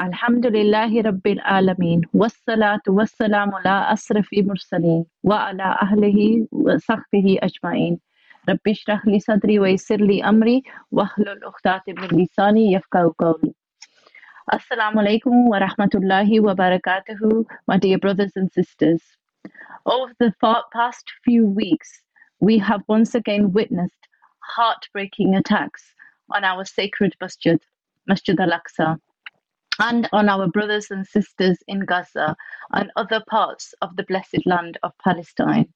Alameen. Wassalatu wassalamu ala asrafi mursaleen. Wa ala ahlihi wa sahbihi ajma'in. Rabbi shrah li sadri wa yassir li amri. Wahlul uqdati min lisani yafqahu qawli. Assalamu alaikum wa rahmatullahi wa barakatuhu, my dear brothers and sisters. Over the past few weeks, we have once again witnessed heartbreaking attacks on our sacred masjid, Masjid al Aqsa, and on our brothers and sisters in Gaza and other parts of the blessed land of Palestine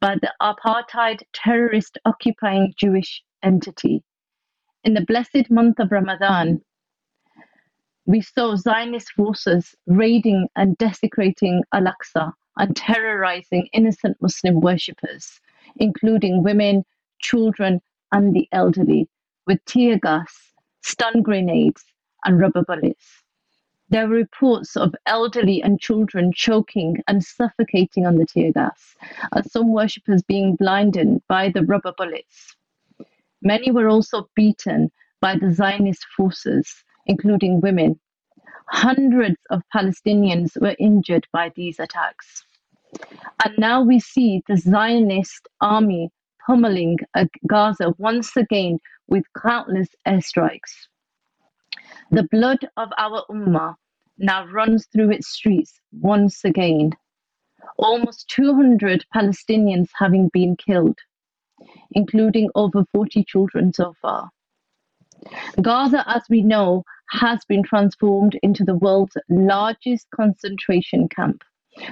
by the apartheid terrorist occupying Jewish entity. In the blessed month of Ramadan, we saw Zionist forces raiding and desecrating Al Aqsa and terrorizing innocent Muslim worshippers, including women, children, and the elderly, with tear gas, stun grenades, and rubber bullets. There were reports of elderly and children choking and suffocating on the tear gas, and some worshippers being blinded by the rubber bullets. Many were also beaten by the Zionist forces including women. Hundreds of Palestinians were injured by these attacks. And now we see the Zionist army pummeling uh, Gaza once again with countless airstrikes. The blood of our Ummah now runs through its streets once again. Almost 200 Palestinians having been killed, including over 40 children so far. Gaza, as we know, has been transformed into the world's largest concentration camp,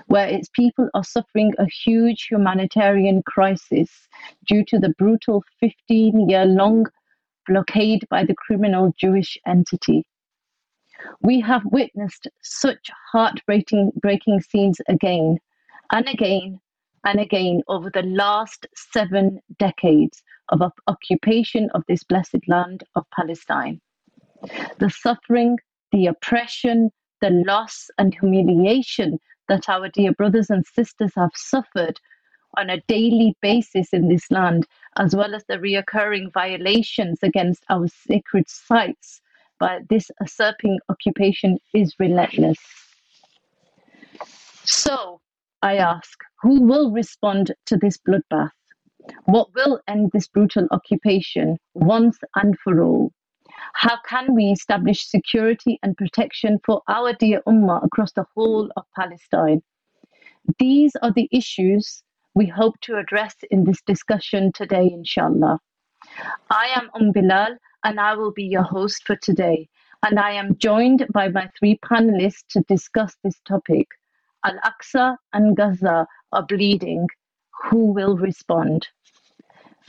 where its people are suffering a huge humanitarian crisis due to the brutal 15 year long blockade by the criminal Jewish entity. We have witnessed such heartbreaking breaking scenes again and again and again over the last seven decades of occupation of this blessed land of Palestine. The suffering, the oppression, the loss and humiliation that our dear brothers and sisters have suffered on a daily basis in this land, as well as the reoccurring violations against our sacred sites by this usurping occupation is relentless. So, I ask, who will respond to this bloodbath? What will end this brutal occupation once and for all? How can we establish security and protection for our dear Ummah across the whole of Palestine? These are the issues we hope to address in this discussion today, inshallah. I am Umm Bilal and I will be your host for today. And I am joined by my three panelists to discuss this topic. Al Aqsa and Gaza are bleeding. Who will respond?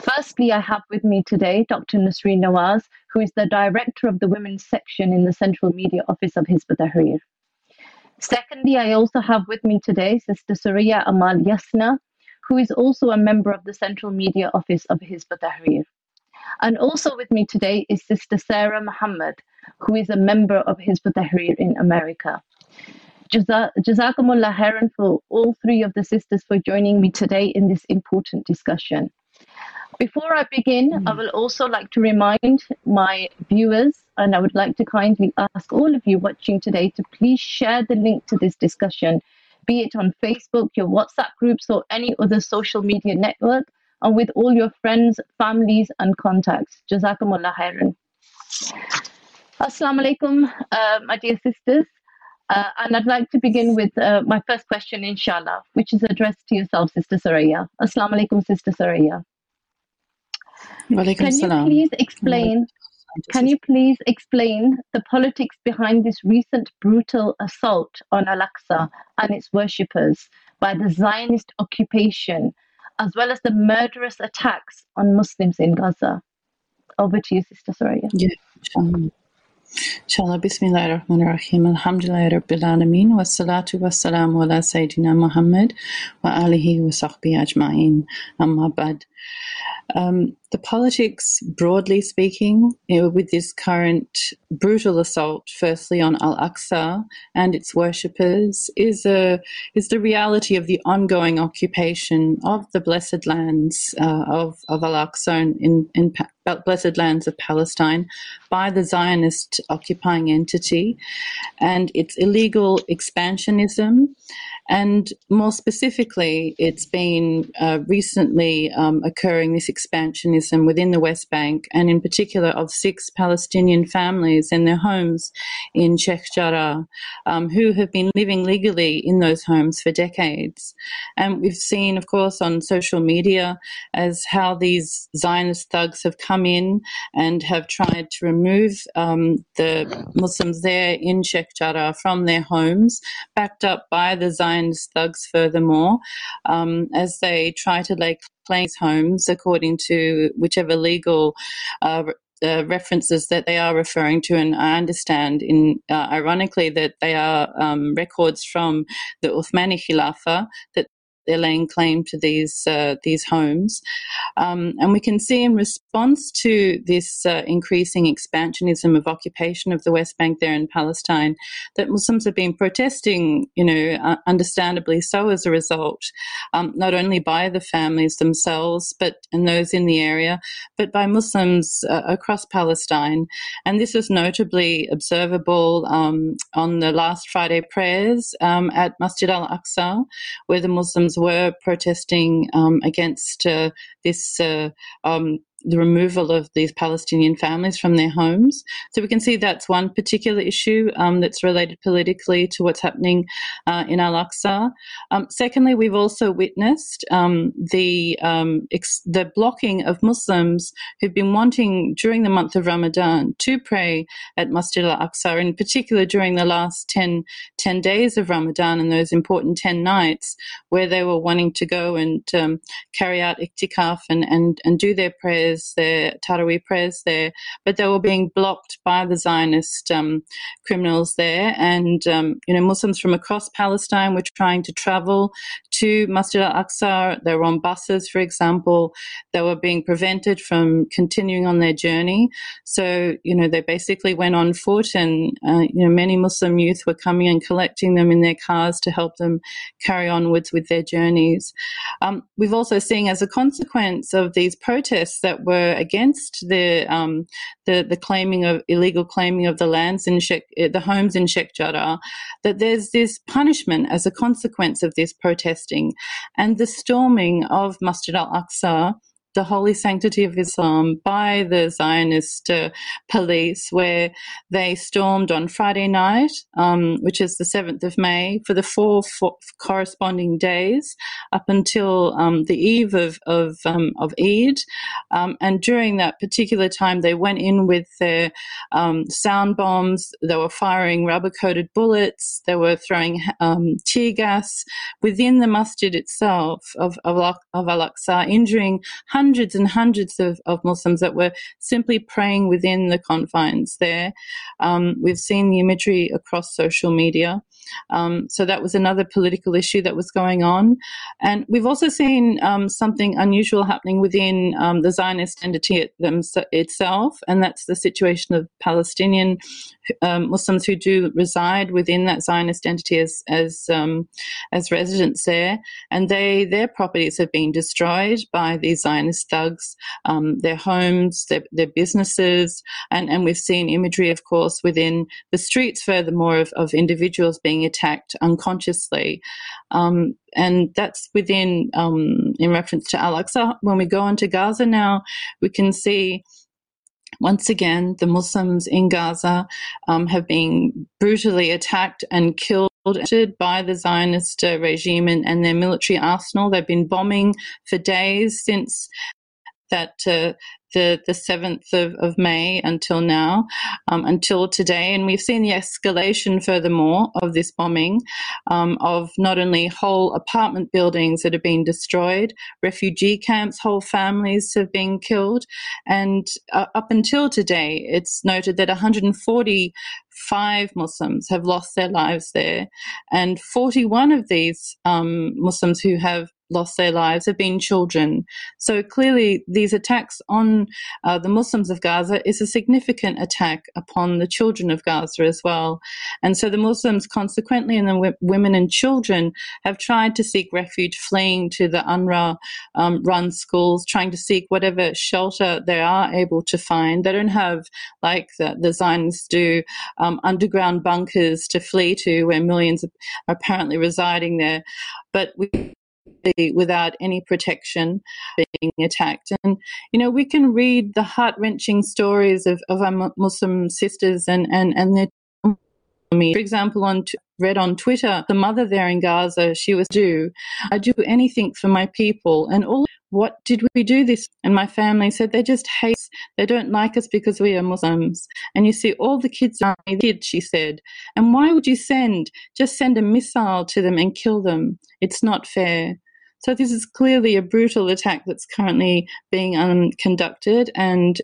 Firstly, I have with me today Dr. Nazreen Nawaz, who is the director of the women's section in the Central Media Office of Hizb Tahrir. Secondly, I also have with me today Sister Suraya Amal Yasna, who is also a member of the Central Media Office of Hizb Tahrir. And also with me today is Sister Sarah Muhammad, who is a member of Hizb Tahrir in America. Jazakumullah for all three of the sisters for joining me today in this important discussion. Before I begin, mm. I will also like to remind my viewers, and I would like to kindly ask all of you watching today to please share the link to this discussion, be it on Facebook, your WhatsApp groups, or any other social media network, and with all your friends, families, and contacts. Jazakumullah khairan. Assalamu alaikum, uh, my dear sisters. Uh, and I'd like to begin with uh, my first question, inshallah, which is addressed to yourself, Sister Saraya. Assalamu alaikum, Sister Saraya. Can you please explain? Can you please explain the politics behind this recent brutal assault on Al-Aqsa and its worshippers by the Zionist occupation, as well as the murderous attacks on Muslims in Gaza? Over to you, Sister Saraya. Yeah. Um, Inshallah, Bismillah ar-Rahman ar-Rahim, Alhamdulillah Rabbil Alameen, wa salatu wa salamu ala Sayyidina Muhammad wa alihi wa sahbihi ajma'in, amma bad. Um, the politics, broadly speaking, know, with this current brutal assault, firstly on Al Aqsa and its worshippers, is a is the reality of the ongoing occupation of the blessed lands uh, of of Al Aqsa in in blessed lands of Palestine by the Zionist occupying entity, and its illegal expansionism and more specifically, it's been uh, recently um, occurring this expansionism within the West Bank, and in particular of six Palestinian families and their homes in Sheikh Jarrah, um, who have been living legally in those homes for decades. And we've seen, of course, on social media as how these Zionist thugs have come in and have tried to remove um, the Muslims there in Sheikh Jarrah from their homes, backed up by the Zionist Thugs, furthermore, um, as they try to lay claims homes according to whichever legal uh, uh, references that they are referring to, and I understand, in uh, ironically, that they are um, records from the Uthmani Khilafah that they're laying claim to these uh, these homes, um, and we can see in response to this uh, increasing expansionism of occupation of the West Bank there in Palestine, that Muslims have been protesting, you know, uh, understandably so as a result, um, not only by the families themselves, but and those in the area, but by Muslims uh, across Palestine, and this is notably observable um, on the last Friday prayers um, at Masjid al Aqsa, where the Muslims were protesting um, against uh, this uh, um, the removal of these Palestinian families from their homes. So we can see that's one particular issue um, that's related politically to what's happening uh, in Al Aqsa. Um, secondly, we've also witnessed um, the um, the blocking of Muslims who've been wanting during the month of Ramadan to pray at Masjid Al Aqsa, in particular during the last 10, 10 days of Ramadan and those important 10 nights where they were wanting to go and um, carry out iktikaf and, and, and do their prayers prayers there, Taraweeh prayers there, but they were being blocked by the Zionist um, criminals there. And, um, you know, Muslims from across Palestine were trying to travel to Masjid al Aqsa. They were on buses, for example. They were being prevented from continuing on their journey. So, you know, they basically went on foot, and, uh, you know, many Muslim youth were coming and collecting them in their cars to help them carry onwards with their journeys. Um, we've also seen, as a consequence of these protests that were against the um, the, the claiming of illegal claiming of the lands in Sheikh, eh, the homes in Sheikh Jarrah, that there's this punishment as a consequence of this protesting, and the storming of Masjid al Aqsa the holy sanctity of Islam by the Zionist uh, police, where they stormed on Friday night, um, which is the 7th of May, for the four, four corresponding days up until um, the eve of, of, um, of Eid. Um, and during that particular time, they went in with their um, sound bombs, they were firing rubber coated bullets, they were throwing um, tear gas within the masjid itself of, of, of Al Aqsa, injuring hundreds hundreds and hundreds of, of Muslims that were simply praying within the confines there. Um, we've seen the imagery across social media. Um, so that was another political issue that was going on. And we've also seen um, something unusual happening within um, the Zionist entity itself, and that's the situation of Palestinian um, Muslims who do reside within that Zionist entity as as um, as residents there, and they their properties have been destroyed by these Zionist thugs, um, their homes, their, their businesses, and and we've seen imagery, of course, within the streets. Furthermore, of, of individuals being attacked unconsciously. Um, and that's within, um, in reference to Al Aqsa. When we go into Gaza now, we can see once again, the Muslims in Gaza um, have been brutally attacked and killed by the Zionist uh, regime and, and, their military arsenal. They've been bombing for days since that uh, the the seventh of, of May until now, um, until today, and we've seen the escalation furthermore of this bombing, um, of not only whole apartment buildings that have been destroyed, refugee camps, whole families have been killed, and uh, up until today, it's noted that 145 Muslims have lost their lives there, and 41 of these um, Muslims who have lost their lives have been children. So clearly, these attacks on uh, the Muslims of Gaza is a significant attack upon the children of Gaza as well. And so the Muslims, consequently, and the w- women and children have tried to seek refuge, fleeing to the UNRWA um, run schools, trying to seek whatever shelter they are able to find. They don't have, like the, the Zionists do, um, underground bunkers to flee to where millions are apparently residing there. But we without any protection being attacked. And, you know, we can read the heart wrenching stories of, of our Muslim sisters and, and, and their. For example, on read on Twitter, the mother there in Gaza, she was do, I do anything for my people, and all. What did we do this? And my family said they just hate. Us. They don't like us because we are Muslims. And you see, all the kids are kids. She said. And why would you send? Just send a missile to them and kill them. It's not fair. So this is clearly a brutal attack that's currently being um, conducted and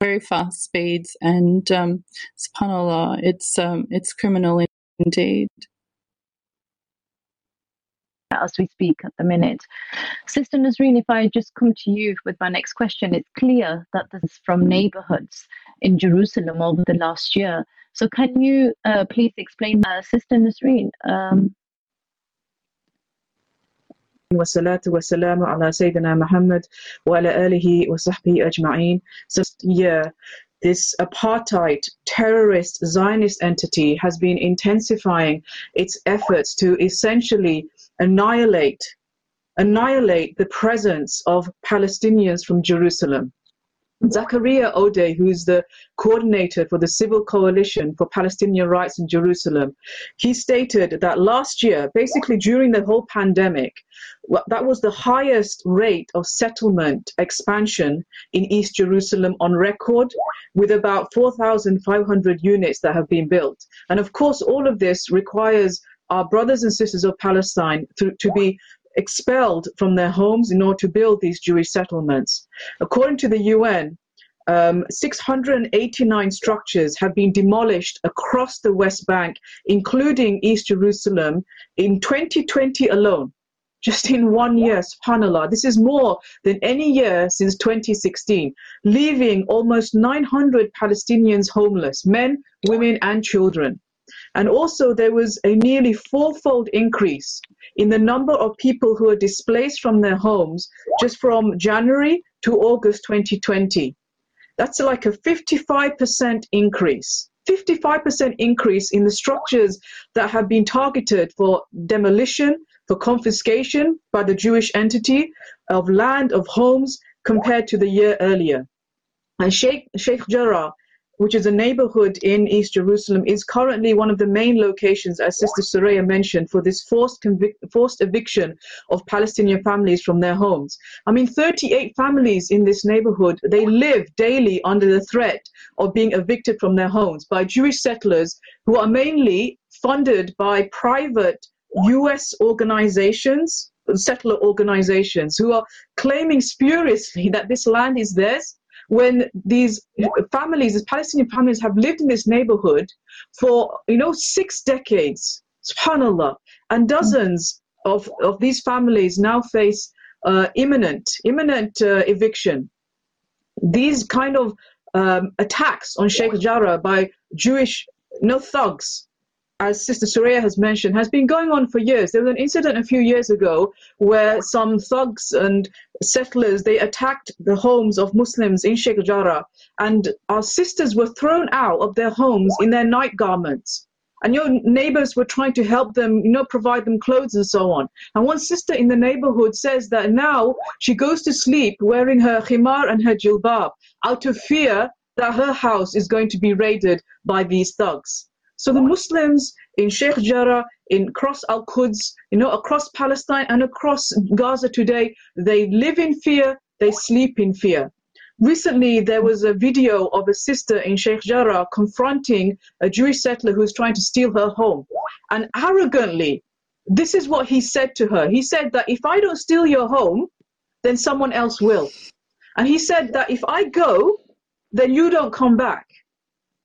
very fast speeds and um, subhanallah it's um, it's criminal indeed as we speak at the minute. Sister Nazreen, if I just come to you with my next question, it's clear that this is from neighborhoods in Jerusalem over the last year. So can you uh, please explain, uh, Sister Nazreen? Um, والصلاة والسلام على سيدنا محمد وعلى آله وصحبه أجمعين. So, yeah, this apartheid terrorist Zionist entity has been intensifying its efforts to essentially annihilate annihilate the presence of Palestinians from Jerusalem. Zakaria Odeh, who's the coordinator for the Civil Coalition for Palestinian Rights in Jerusalem, he stated that last year, basically during the whole pandemic, that was the highest rate of settlement expansion in East Jerusalem on record, with about 4,500 units that have been built. And of course, all of this requires our brothers and sisters of Palestine to, to be expelled from their homes in order to build these Jewish settlements. According to the UN, um, 689 structures have been demolished across the West Bank, including East Jerusalem, in 2020 alone. Just in one year, subhanAllah. This is more than any year since 2016, leaving almost 900 Palestinians homeless, men, women, and children. And also, there was a nearly fourfold increase in the number of people who are displaced from their homes just from January to August 2020. That's like a 55% increase. 55% increase in the structures that have been targeted for demolition, for confiscation by the Jewish entity of land, of homes, compared to the year earlier. And Sheikh, Sheikh Jarrah which is a neighborhood in East Jerusalem, is currently one of the main locations, as Sister Soraya mentioned, for this forced, convic- forced eviction of Palestinian families from their homes. I mean, 38 families in this neighborhood, they live daily under the threat of being evicted from their homes by Jewish settlers who are mainly funded by private US organizations, settler organizations, who are claiming spuriously that this land is theirs when these families, these Palestinian families, have lived in this neighborhood for you know six decades, subhanallah, and dozens of of these families now face uh, imminent imminent uh, eviction. These kind of um, attacks on Sheikh Jarrah by Jewish no thugs as Sister Surya has mentioned, has been going on for years. There was an incident a few years ago where some thugs and settlers they attacked the homes of Muslims in Sheikh Jarrah, and our sisters were thrown out of their homes in their night garments. And your neighbors were trying to help them, you know, provide them clothes and so on. And one sister in the neighborhood says that now she goes to sleep wearing her khimar and her jilbab out of fear that her house is going to be raided by these thugs. So the Muslims in Sheikh Jarrah, in across Al Quds, you know, across Palestine and across Gaza today, they live in fear, they sleep in fear. Recently, there was a video of a sister in Sheikh Jarrah confronting a Jewish settler who's trying to steal her home. And arrogantly, this is what he said to her. He said that if I don't steal your home, then someone else will. And he said that if I go, then you don't come back.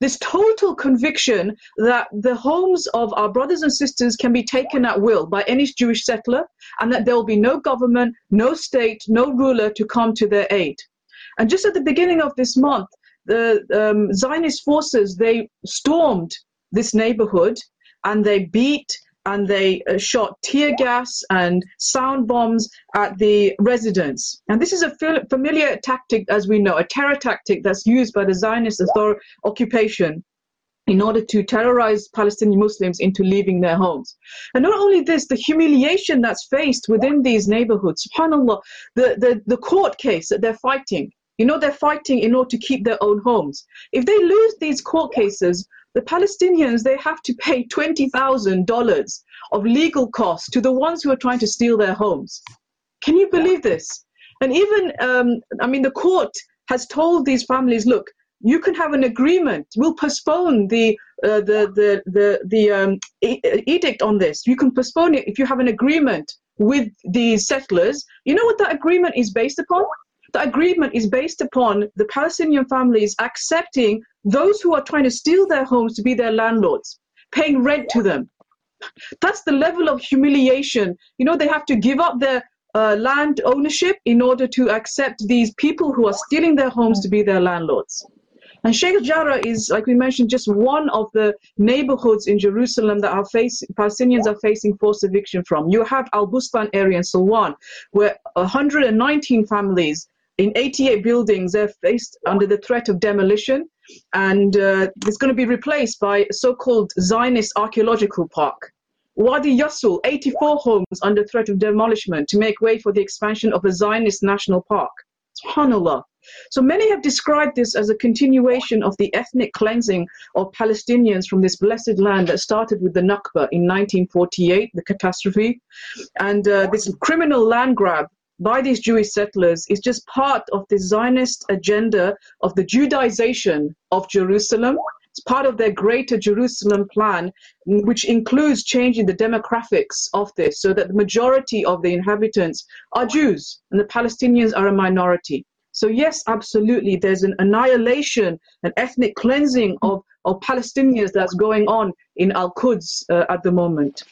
This total conviction that the homes of our brothers and sisters can be taken at will by any Jewish settler and that there will be no government, no state, no ruler to come to their aid. And just at the beginning of this month, the um, Zionist forces, they stormed this neighborhood and they beat and they uh, shot tear gas and sound bombs at the residents. And this is a familiar tactic, as we know, a terror tactic that's used by the Zionist author- occupation in order to terrorize Palestinian Muslims into leaving their homes. And not only this, the humiliation that's faced within these neighborhoods, subhanAllah, the, the, the court case that they're fighting, you know, they're fighting in order to keep their own homes. If they lose these court cases, the Palestinians, they have to pay $20,000 of legal costs to the ones who are trying to steal their homes. Can you believe this? And even, um, I mean, the court has told these families, look, you can have an agreement. We'll postpone the uh, the the the, the um, e- edict on this. You can postpone it if you have an agreement with the settlers. You know what that agreement is based upon? The agreement is based upon the Palestinian families accepting those who are trying to steal their homes to be their landlords, paying rent to them. That's the level of humiliation. You know, they have to give up their uh, land ownership in order to accept these people who are stealing their homes to be their landlords. And Sheikh Jarrah is, like we mentioned, just one of the neighborhoods in Jerusalem that are facing, Palestinians are facing forced eviction from. You have Al Bustan area in Silwan, where 119 families in 88 buildings, they're faced under the threat of demolition, and uh, it's going to be replaced by so-called Zionist archaeological park. Wadi Yassul, 84 homes under threat of demolition to make way for the expansion of a Zionist national park. SubhanAllah. So many have described this as a continuation of the ethnic cleansing of Palestinians from this blessed land that started with the Nakba in 1948, the catastrophe, and uh, this criminal land grab by these Jewish settlers is just part of the Zionist agenda of the Judaization of Jerusalem. It's part of their greater Jerusalem plan, which includes changing the demographics of this so that the majority of the inhabitants are Jews and the Palestinians are a minority. So, yes, absolutely, there's an annihilation, an ethnic cleansing of, of Palestinians that's going on in Al Quds uh, at the moment.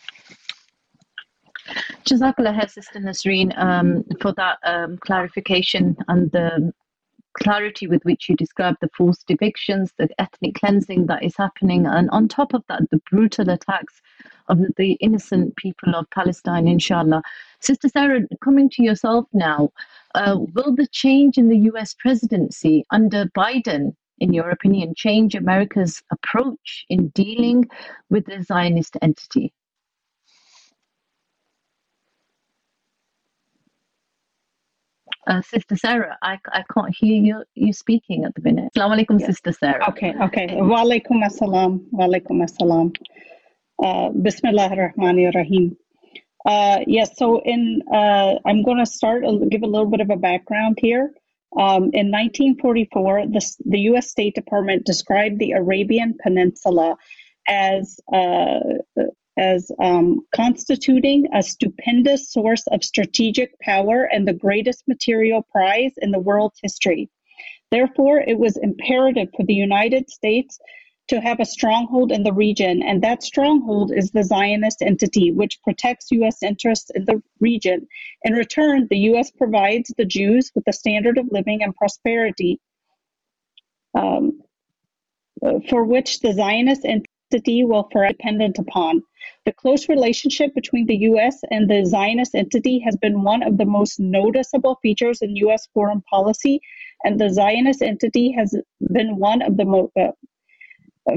Jazakallah, Sister Nazreen, um, for that um, clarification and the clarity with which you describe the forced evictions, the ethnic cleansing that is happening, and on top of that, the brutal attacks of the innocent people of Palestine, inshallah. Sister Sarah, coming to yourself now, uh, will the change in the US presidency under Biden, in your opinion, change America's approach in dealing with the Zionist entity? Uh, Sister Sarah, I, I can't hear you you speaking at the minute. Assalamu alaikum, Sister Sarah. Okay, okay. Wa alaikum assalam. Wa alaikum assalam. Uh, Bismillah ar-Rahman ar-Rahim. Uh, yes, so in uh, I'm going to start give a little bit of a background here. Um, in 1944, the, the U.S. State Department described the Arabian Peninsula as uh, as um, constituting a stupendous source of strategic power and the greatest material prize in the world's history. Therefore, it was imperative for the United States to have a stronghold in the region, and that stronghold is the Zionist entity, which protects U.S. interests in the region. In return, the U.S. provides the Jews with a standard of living and prosperity um, for which the Zionist entity will forever dependent upon. The close relationship between the U.S. and the Zionist entity has been one of the most noticeable features in U.S. foreign policy, and the Zionist entity has been one of the most, uh,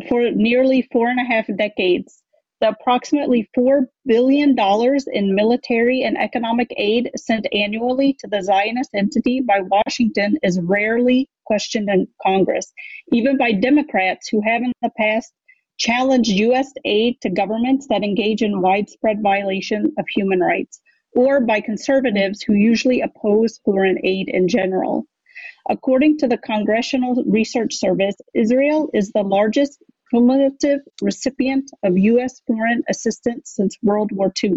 for nearly four and a half decades. The approximately $4 billion in military and economic aid sent annually to the Zionist entity by Washington is rarely questioned in Congress, even by Democrats who have in the past challenge U.S. aid to governments that engage in widespread violation of human rights. or by conservatives who usually oppose foreign aid in general. According to the Congressional Research Service, Israel is the largest cumulative recipient of U.S. foreign assistance since World War II.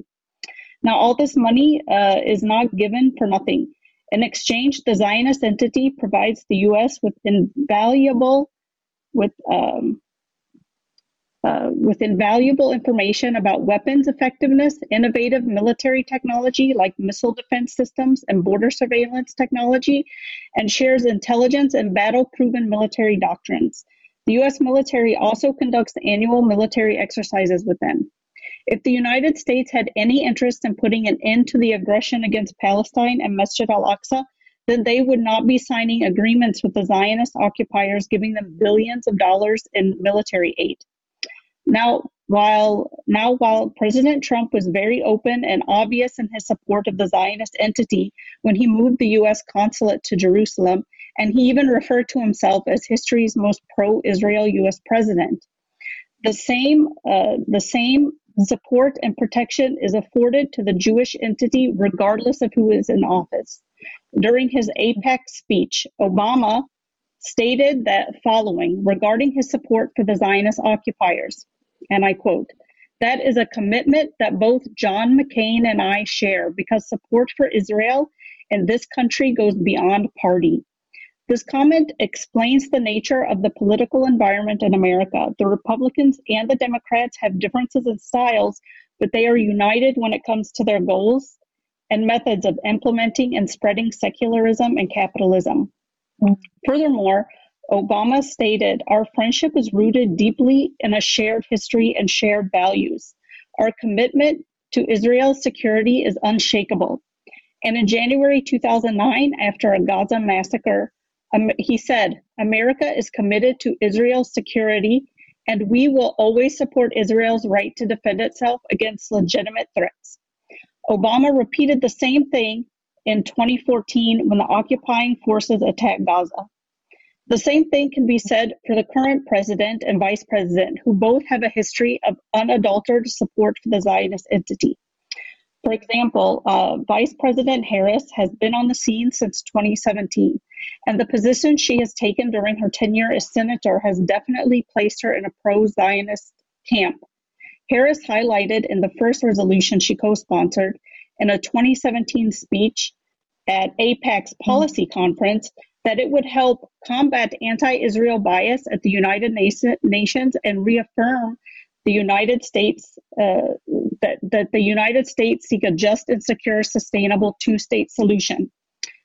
Now, all this money uh, is not given for nothing. In exchange, the Zionist entity provides the U.S. with invaluable, with um, uh, with invaluable information about weapons effectiveness, innovative military technology like missile defense systems and border surveillance technology, and shares intelligence and battle proven military doctrines. The U.S. military also conducts annual military exercises with them. If the United States had any interest in putting an end to the aggression against Palestine and Masjid al Aqsa, then they would not be signing agreements with the Zionist occupiers, giving them billions of dollars in military aid. Now, while now while President Trump was very open and obvious in his support of the Zionist entity when he moved the US consulate to Jerusalem, and he even referred to himself as history's most pro-Israel US president. The same uh, the same support and protection is afforded to the Jewish entity regardless of who is in office. During his AIPAC speech, Obama stated that following regarding his support for the Zionist occupiers and I quote, that is a commitment that both John McCain and I share because support for Israel in this country goes beyond party. This comment explains the nature of the political environment in America. The Republicans and the Democrats have differences in styles, but they are united when it comes to their goals and methods of implementing and spreading secularism and capitalism. Mm. Furthermore, Obama stated, Our friendship is rooted deeply in a shared history and shared values. Our commitment to Israel's security is unshakable. And in January 2009, after a Gaza massacre, he said, America is committed to Israel's security, and we will always support Israel's right to defend itself against legitimate threats. Obama repeated the same thing in 2014 when the occupying forces attacked Gaza. The same thing can be said for the current president and vice president, who both have a history of unadulterated support for the Zionist entity. For example, uh, Vice President Harris has been on the scene since 2017, and the position she has taken during her tenure as senator has definitely placed her in a pro Zionist camp. Harris highlighted in the first resolution she co sponsored in a 2017 speech at AIPAC's policy conference that it would help combat anti Israel bias at the United Nations and reaffirm the United States uh, that, that the United States seek a just and secure, sustainable two state solution.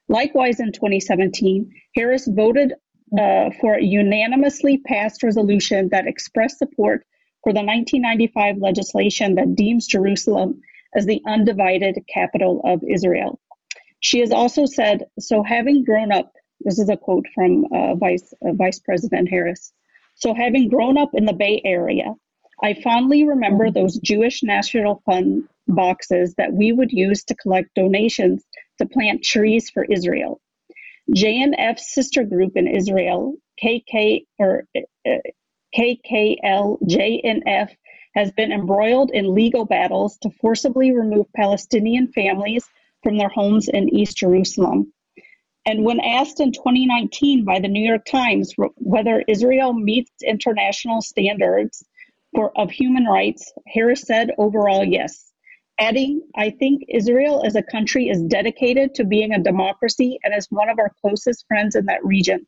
Likewise, in 2017, Harris voted uh, for a unanimously passed resolution that expressed support for the 1995 legislation that deems Jerusalem as the undivided capital of Israel. She has also said, So having grown up this is a quote from uh, Vice, uh, Vice President Harris. So, having grown up in the Bay Area, I fondly remember those Jewish National Fund boxes that we would use to collect donations to plant trees for Israel. JNF's sister group in Israel, KK or uh, KKLJNF, has been embroiled in legal battles to forcibly remove Palestinian families from their homes in East Jerusalem. And when asked in 2019 by the New York Times whether Israel meets international standards for, of human rights, Harris said overall yes, adding, I think Israel as a country is dedicated to being a democracy and is one of our closest friends in that region,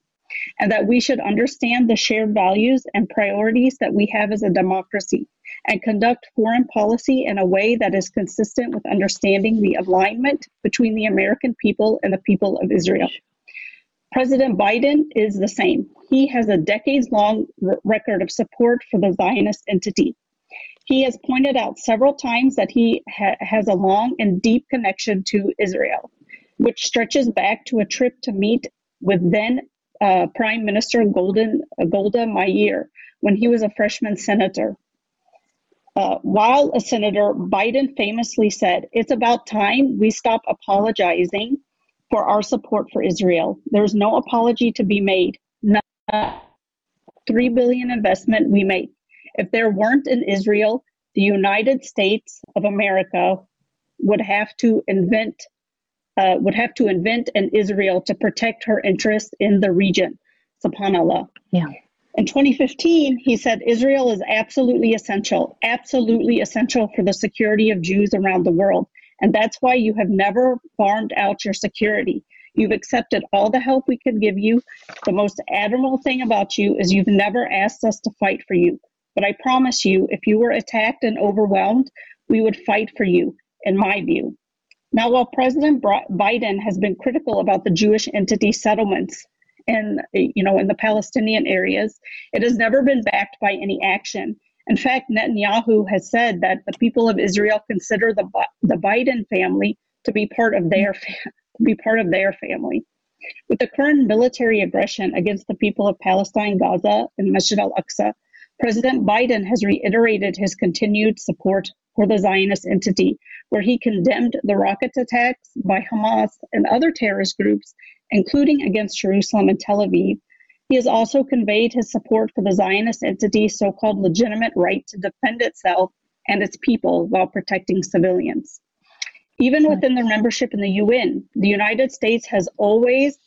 and that we should understand the shared values and priorities that we have as a democracy and conduct foreign policy in a way that is consistent with understanding the alignment between the American people and the people of Israel. President Biden is the same. He has a decades long r- record of support for the Zionist entity. He has pointed out several times that he ha- has a long and deep connection to Israel, which stretches back to a trip to meet with then uh, Prime Minister Golden, uh, Golda Meir when he was a freshman senator. Uh, while a senator, Biden famously said, It's about time we stop apologizing for our support for Israel. There's no apology to be made. Not three billion investment we make. If there weren't in Israel, the United States of America would have to invent uh, would have to invent an Israel to protect her interests in the region. Subhanallah. Yeah. In 2015, he said Israel is absolutely essential, absolutely essential for the security of Jews around the world. And that's why you have never farmed out your security. You've accepted all the help we could give you. The most admirable thing about you is you've never asked us to fight for you. But I promise you, if you were attacked and overwhelmed, we would fight for you, in my view. Now, while President Biden has been critical about the Jewish entity settlements in, you know, in the Palestinian areas, it has never been backed by any action. In fact, Netanyahu has said that the people of Israel consider the the Biden family to be part of their to be part of their family. With the current military aggression against the people of Palestine, Gaza, and Masjid al-Aqsa, President Biden has reiterated his continued support for the Zionist entity, where he condemned the rocket attacks by Hamas and other terrorist groups, including against Jerusalem and Tel Aviv. He has also conveyed his support for the Zionist entity's so called legitimate right to defend itself and its people while protecting civilians. Even within their membership in the UN, the United States has always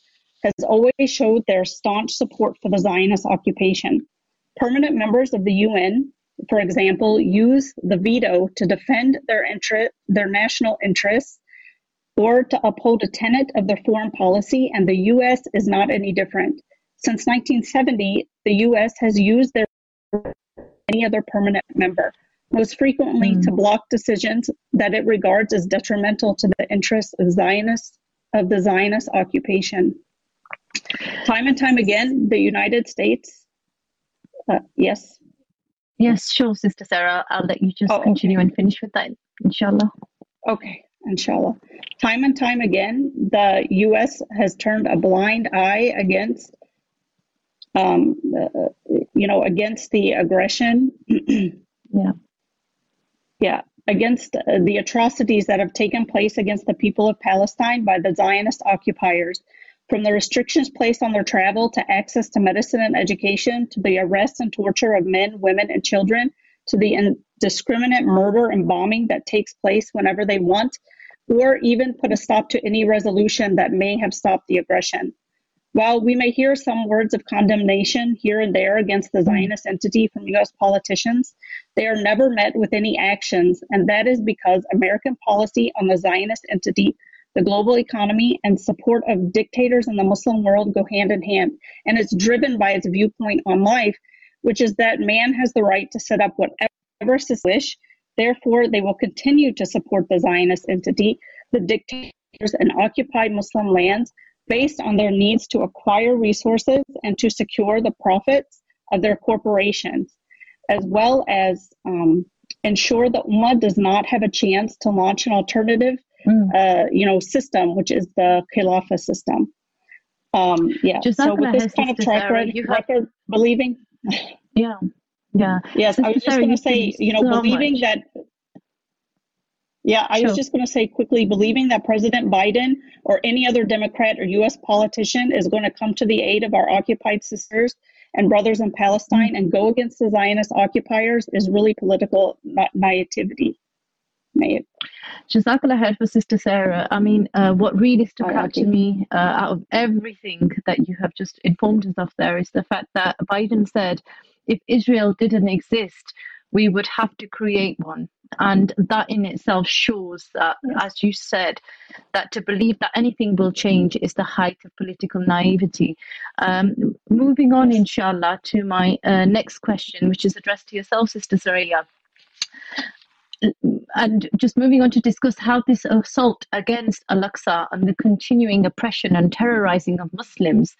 has always showed their staunch support for the Zionist occupation. Permanent members of the UN for example, use the veto to defend their interest, their national interests, or to uphold a tenet of their foreign policy, and the U.S. is not any different. Since 1970, the U.S. has used their any other permanent member, most frequently mm. to block decisions that it regards as detrimental to the interests of Zionists of the Zionist occupation. Time and time again, the United States. Uh, yes. Yes, sure, Sister Sarah. I'll let you just oh, continue okay. and finish with that, inshallah. Okay, inshallah. Time and time again, the U.S. has turned a blind eye against, um, uh, you know, against the aggression. yeah. Yeah, against uh, the atrocities that have taken place against the people of Palestine by the Zionist occupiers from the restrictions placed on their travel to access to medicine and education, to the arrest and torture of men, women, and children, to the indiscriminate murder and bombing that takes place whenever they want, or even put a stop to any resolution that may have stopped the aggression. While we may hear some words of condemnation here and there against the Zionist entity from U.S. politicians, they are never met with any actions, and that is because American policy on the Zionist entity the global economy and support of dictators in the Muslim world go hand in hand. And it's driven by its viewpoint on life, which is that man has the right to set up whatever wish. Therefore, they will continue to support the Zionist entity, the dictators and occupied Muslim lands, based on their needs to acquire resources and to secure the profits of their corporations, as well as um, ensure that Ummah does not have a chance to launch an alternative mm. uh, you know, system, which is the Khilafah system. Um, yeah. so with this kind of track record, record believing. yeah. Yeah. Yes, I was just going to say, you know, so believing much. that. Yeah, I sure. was just going to say quickly, believing that President Biden or any other Democrat or U.S. politician is going to come to the aid of our occupied sisters and brothers in Palestine mm. and go against the Zionist occupiers is really political naivety. Naivety. Jazakallah khair for Sister Sarah. I mean, uh, what really stuck out to me uh, out of everything that you have just informed us of there is the fact that Biden said if Israel didn't exist, we would have to create one. And that in itself shows that, yes. as you said, that to believe that anything will change is the height of political naivety. Um, moving on, inshallah, to my uh, next question, which is addressed to yourself, Sister Saraya and just moving on to discuss how this assault against Al-Aqsa and the continuing oppression and terrorizing of Muslims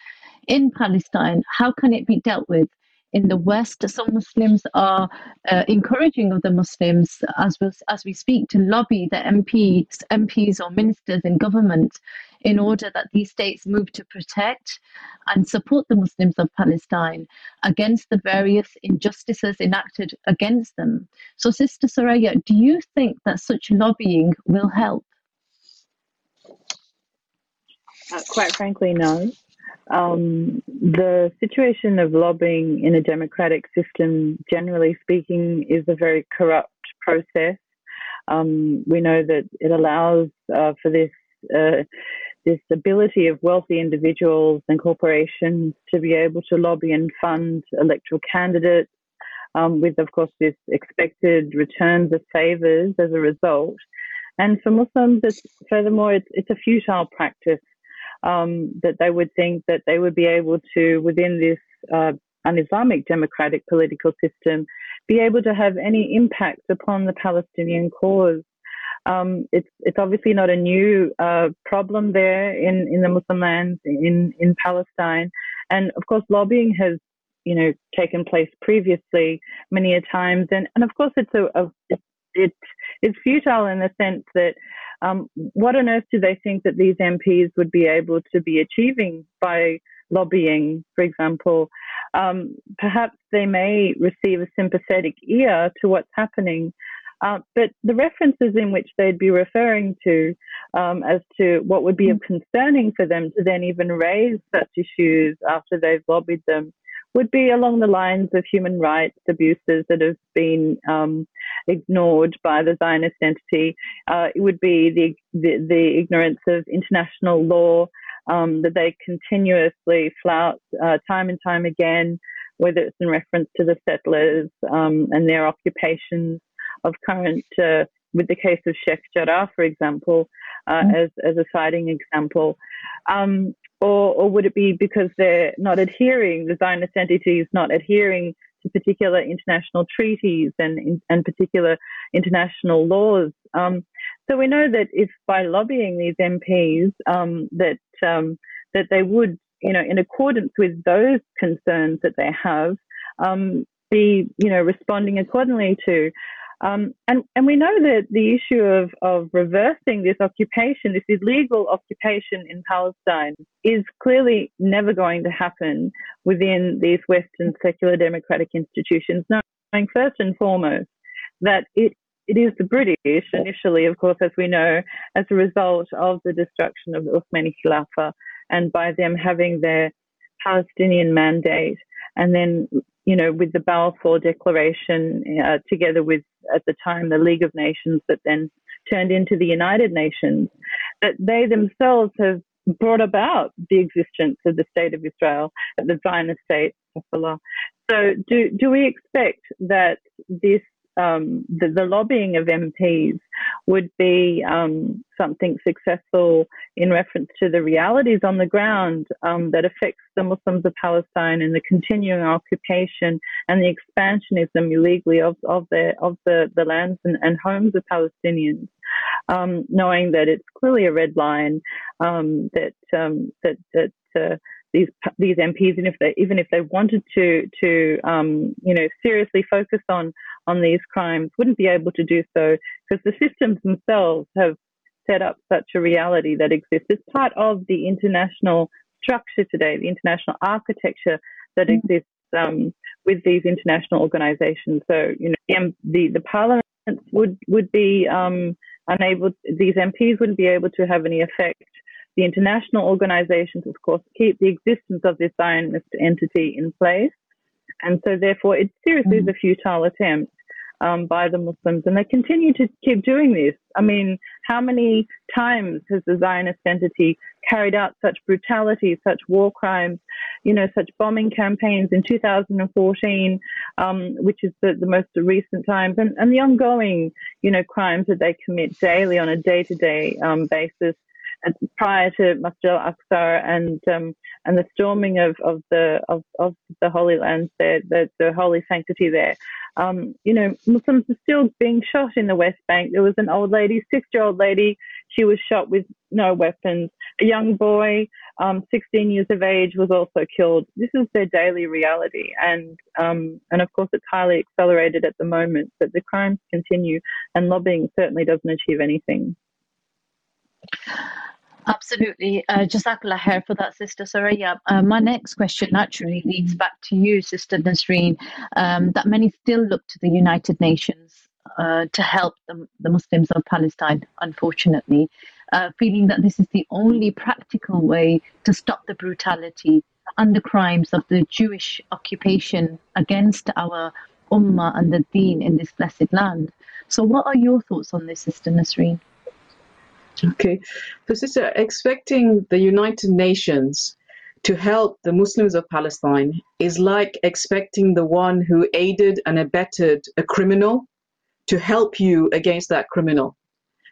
in Palestine, how can it be dealt with? In the West, some Muslims are uh, encouraging other Muslims, as we, as we speak, to lobby the MPs, MPs or ministers in government in order that these states move to protect and support the Muslims of Palestine against the various injustices enacted against them. So, Sister Soraya, do you think that such lobbying will help? Uh, quite frankly, no. Um, the situation of lobbying in a democratic system, generally speaking, is a very corrupt process Um, we know that it allows uh, for this uh, this ability of wealthy individuals and corporations to be able to lobby and fund electoral candidates, um, with, of course, this expected returns of favors as a result. And for Muslims, it's, furthermore, it's, it's a futile practice um, that they would think that they would be able to, within this uh, un-Islamic democratic political system, be able to have any impact upon the Palestinian cause. Um, it's it's obviously not a new uh, problem there in, in the Muslim lands in in Palestine, and of course lobbying has you know taken place previously many a times, and and of course it's a, a it, it's futile in the sense that um, what on earth do they think that these MPs would be able to be achieving by lobbying, for example? Um, perhaps they may receive a sympathetic ear to what's happening, uh, but the references in which they'd be referring to um, as to what would be of concerning for them to then even raise such issues after they've lobbied them would be along the lines of human rights abuses that have been um, ignored by the Zionist entity. Uh, it would be the, the, the ignorance of international law um, that they continuously flout uh, time and time again, whether it's in reference to the settlers um, and their occupations of current, uh, with the case of Sheikh Jarrah, for example, uh, mm. as, as a citing example. Um, or, or would it be because they're not adhering, the Zionist entity is not adhering to particular international treaties and, and particular international laws? Um, so we know that if by lobbying these MPs, um, that um, that they would, you know, in accordance with those concerns that they have, um, be, you know, responding accordingly to. Um, and, and we know that the issue of, of reversing this occupation, this illegal occupation in Palestine, is clearly never going to happen within these Western secular democratic institutions, knowing first and foremost that it, it is the British, initially, of course, as we know, as a result of the destruction of the Uthmani Khilafah and by them having their Palestinian mandate and then you know, with the Balfour Declaration, uh, together with, at the time, the League of Nations that then turned into the United Nations, that they themselves have brought about the existence of the State of Israel, the Zionist state. So, do, do we expect that this um, the, the, lobbying of MPs would be um, something successful in reference to the realities on the ground um, that affects the Muslims of Palestine and the continuing occupation and the expansionism illegally of, of, the, of the, the lands and, and homes of Palestinians. Um, knowing that it's clearly a red line um, that um, that that uh, these these MPs, even if they even if they wanted to to um, you know seriously focus on on these crimes, wouldn't be able to do so because the systems themselves have set up such a reality that exists. It's part of the international structure today, the international architecture that mm. exists um, with these international organisations. So you know the the parliament would would be um, unable; these MPs wouldn't be able to have any effect the international organizations, of course, keep the existence of this Zionist entity in place. And so, therefore, it seriously mm-hmm. is a futile attempt um, by the Muslims. And they continue to keep doing this. I mean, how many times has the Zionist entity carried out such brutality, such war crimes, you know, such bombing campaigns in 2014, um, which is the, the most recent times, and, and the ongoing, you know, crimes that they commit daily on a day to day basis prior to Masjid al-Aqsa and um, and the storming of, of the of, of the Holy Land, there, the, the holy sanctity there. Um, you know, Muslims are still being shot in the West Bank. There was an old lady, six-year-old lady. She was shot with no weapons. A young boy, um, 16 years of age, was also killed. This is their daily reality, and um, and of course, it's highly accelerated at the moment. But the crimes continue, and lobbying certainly doesn't achieve anything. Absolutely. Uh, Jazakallah khair for that, Sister Soraya. Uh, my next question naturally leads back to you, Sister Nazreen, um, that many still look to the United Nations uh, to help the, the, Muslims of Palestine, unfortunately, uh, feeling that this is the only practical way to stop the brutality and the crimes of the Jewish occupation against our ummah and the deen in this blessed land. So, what are your thoughts on this, Sister Nazreen? Okay, so sister, expecting the United Nations to help the Muslims of Palestine is like expecting the one who aided and abetted a criminal to help you against that criminal.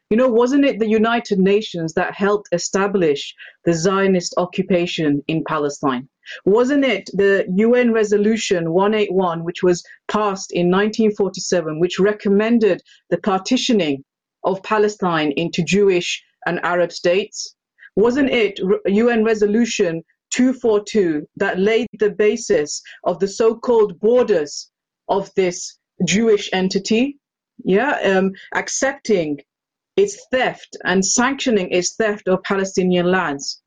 You know, wasn't it the United Nations that helped establish the Zionist occupation in Palestine? Wasn't it the UN Resolution 181, which was passed in 1947, which recommended the partitioning of Palestine into Jewish and Arab states? Wasn't it UN Resolution 242 that laid the basis of the so-called borders of this Jewish entity? Yeah, um, accepting its theft and sanctioning its theft of Palestinian lands.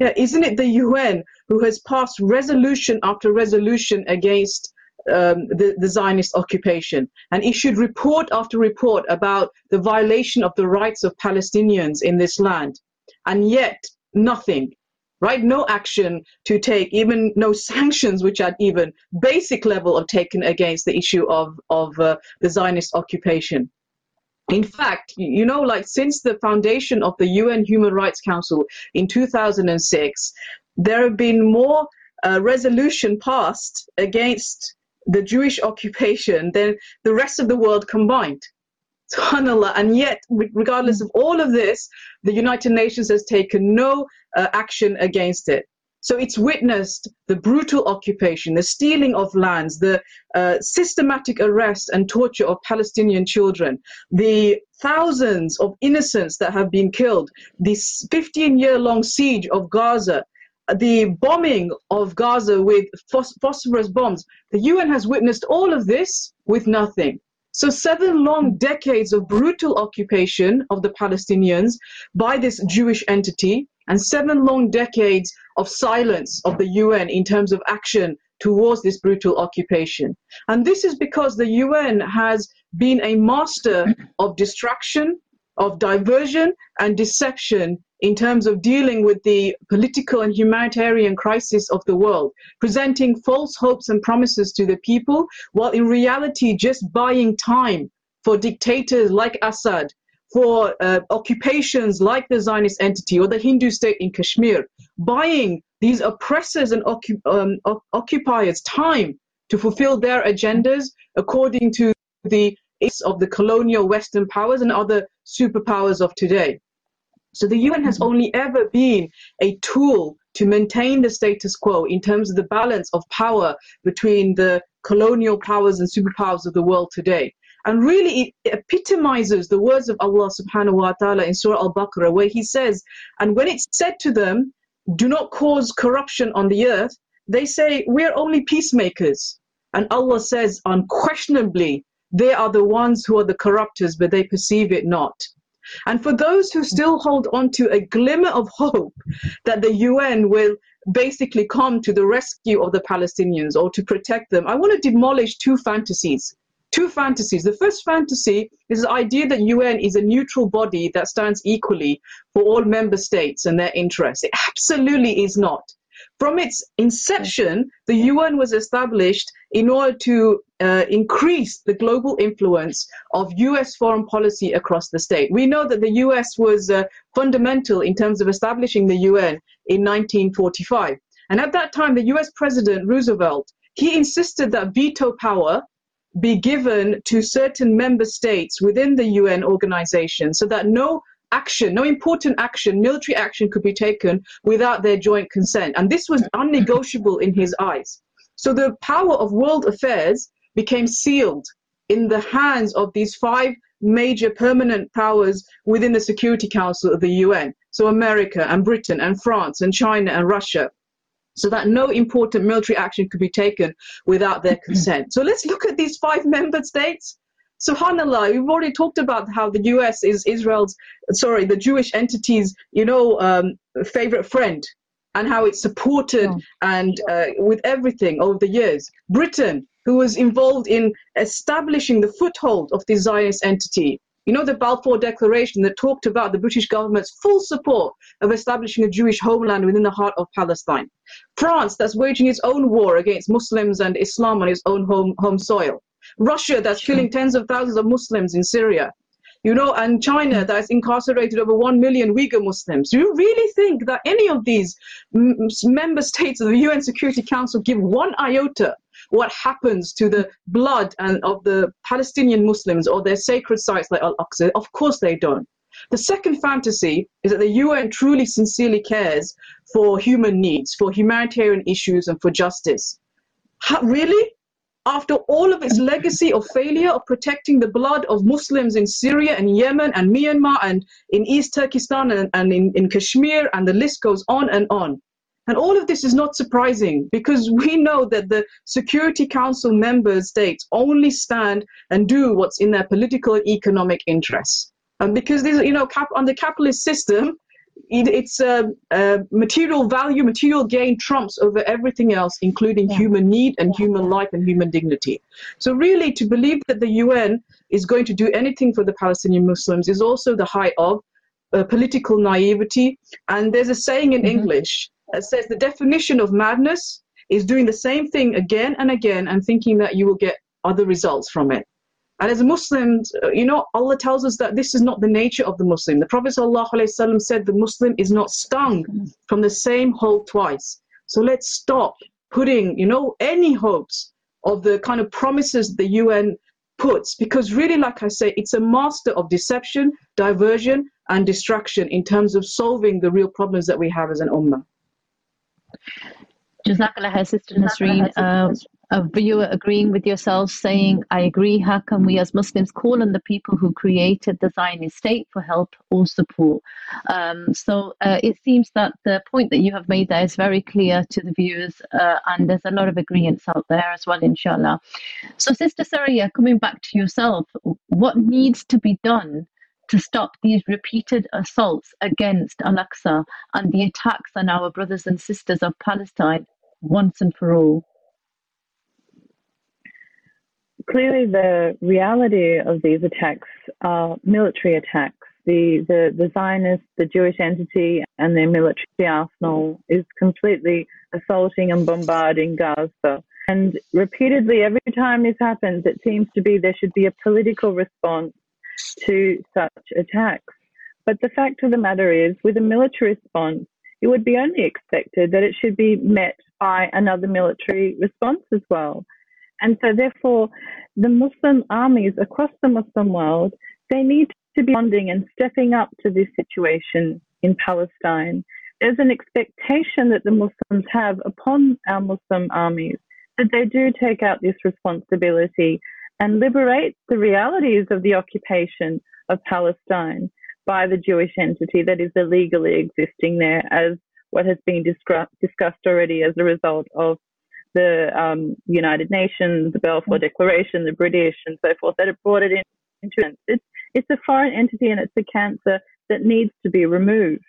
Yeah, isn't it the UN who has passed resolution after resolution against um, the, the Zionist occupation and issued report after report about the violation of the rights of Palestinians in this land? And yet, nothing, right? No action to take, even no sanctions, which are even basic level of taken against the issue of, of uh, the Zionist occupation. In fact, you know, like since the foundation of the UN Human Rights Council in 2006, there have been more uh, resolution passed against the Jewish occupation than the rest of the world combined. SubhanAllah. And yet, regardless of all of this, the United Nations has taken no uh, action against it. So it's witnessed the brutal occupation, the stealing of lands, the uh, systematic arrest and torture of Palestinian children, the thousands of innocents that have been killed, this 15 year long siege of Gaza, the bombing of Gaza with phos- phosphorus bombs. The UN has witnessed all of this with nothing. So, seven long decades of brutal occupation of the Palestinians by this Jewish entity, and seven long decades of silence of the UN in terms of action towards this brutal occupation. And this is because the UN has been a master of distraction, of diversion, and deception in terms of dealing with the political and humanitarian crisis of the world, presenting false hopes and promises to the people, while in reality just buying time for dictators like Assad for uh, occupations like the Zionist entity or the Hindu state in Kashmir, buying these oppressors and occup- um, occupiers time to fulfill their agendas according to the of the colonial Western powers and other superpowers of today. So the UN has only ever been a tool to maintain the status quo in terms of the balance of power between the colonial powers and superpowers of the world today. And really, it epitomizes the words of Allah subhanahu wa ta'ala in Surah Al Baqarah, where He says, And when it's said to them, Do not cause corruption on the earth, they say, We're only peacemakers. And Allah says, Unquestionably, they are the ones who are the corruptors, but they perceive it not. And for those who still hold on to a glimmer of hope that the UN will basically come to the rescue of the Palestinians or to protect them, I want to demolish two fantasies two fantasies. The first fantasy is the idea that UN is a neutral body that stands equally for all member states and their interests. It absolutely is not. From its inception, the UN was established in order to uh, increase the global influence of US foreign policy across the state. We know that the US was uh, fundamental in terms of establishing the UN in 1945. And at that time, the US President Roosevelt, he insisted that veto power be given to certain member states within the UN organization so that no action, no important action, military action could be taken without their joint consent. And this was unnegotiable in his eyes. So the power of world affairs became sealed in the hands of these five major permanent powers within the Security Council of the UN. So America and Britain and France and China and Russia so that no important military action could be taken without their consent. So let's look at these five member states. Subhanallah, we've already talked about how the US is Israel's, sorry, the Jewish entity's, you know, um, favorite friend and how it's supported oh. and uh, with everything over the years. Britain, who was involved in establishing the foothold of the Zionist entity, you know, the Balfour Declaration that talked about the British government's full support of establishing a Jewish homeland within the heart of Palestine. France, that's waging its own war against Muslims and Islam on its own home, home soil. Russia that's killing tens of thousands of Muslims in Syria you know, and China mm. that's incarcerated over 1 million Uyghur Muslims. Do you really think that any of these member states of the UN Security Council give one iota what happens to the blood and of the Palestinian Muslims or their sacred sites like Al-Aqsa? Of course they don't. The second fantasy is that the UN truly sincerely cares for human needs, for humanitarian issues and for justice. How, really? After all of its legacy of failure of protecting the blood of Muslims in Syria and Yemen and Myanmar and in East Turkestan and, and in, in Kashmir, and the list goes on and on. And all of this is not surprising because we know that the Security Council member states only stand and do what's in their political and economic interests. And because these, you know, cap- on the capitalist system, it's a, a, material value, material gain trumps over everything else, including yeah. human need and human life and human dignity. So, really, to believe that the UN is going to do anything for the Palestinian Muslims is also the height of uh, political naivety. And there's a saying in mm-hmm. English that says the definition of madness is doing the same thing again and again and thinking that you will get other results from it. And as Muslims, uh, you know, Allah tells us that this is not the nature of the Muslim. The Prophet ﷺ said the Muslim is not stung from the same hole twice. So let's stop putting, you know, any hopes of the kind of promises the UN puts, because really, like I say, it's a master of deception, diversion, and distraction in terms of solving the real problems that we have as an ummah. Jazakallah, Sister Nazreen. Uh, a viewer agreeing with yourself, saying, I agree, how can we as Muslims call on the people who created the Zionist state for help or support? Um, so uh, it seems that the point that you have made there is very clear to the viewers, uh, and there's a lot of agreements out there as well, inshallah. So, Sister Soraya, coming back to yourself, what needs to be done to stop these repeated assaults against Al Aqsa and the attacks on our brothers and sisters of Palestine once and for all? Clearly the reality of these attacks are military attacks. The, the, the Zionists, the Jewish entity, and their military arsenal is completely assaulting and bombarding Gaza. And repeatedly, every time this happens, it seems to be there should be a political response to such attacks. But the fact of the matter is, with a military response, it would be only expected that it should be met by another military response as well. And so, therefore, the Muslim armies across the Muslim world, they need to be responding and stepping up to this situation in Palestine. There's an expectation that the Muslims have upon our Muslim armies that they do take out this responsibility and liberate the realities of the occupation of Palestine by the Jewish entity that is illegally existing there, as what has been discussed already as a result of the um, United Nations, the Balfour Declaration, the British, and so forth, that have brought it in, into. It's, it's a foreign entity and it's a cancer that needs to be removed.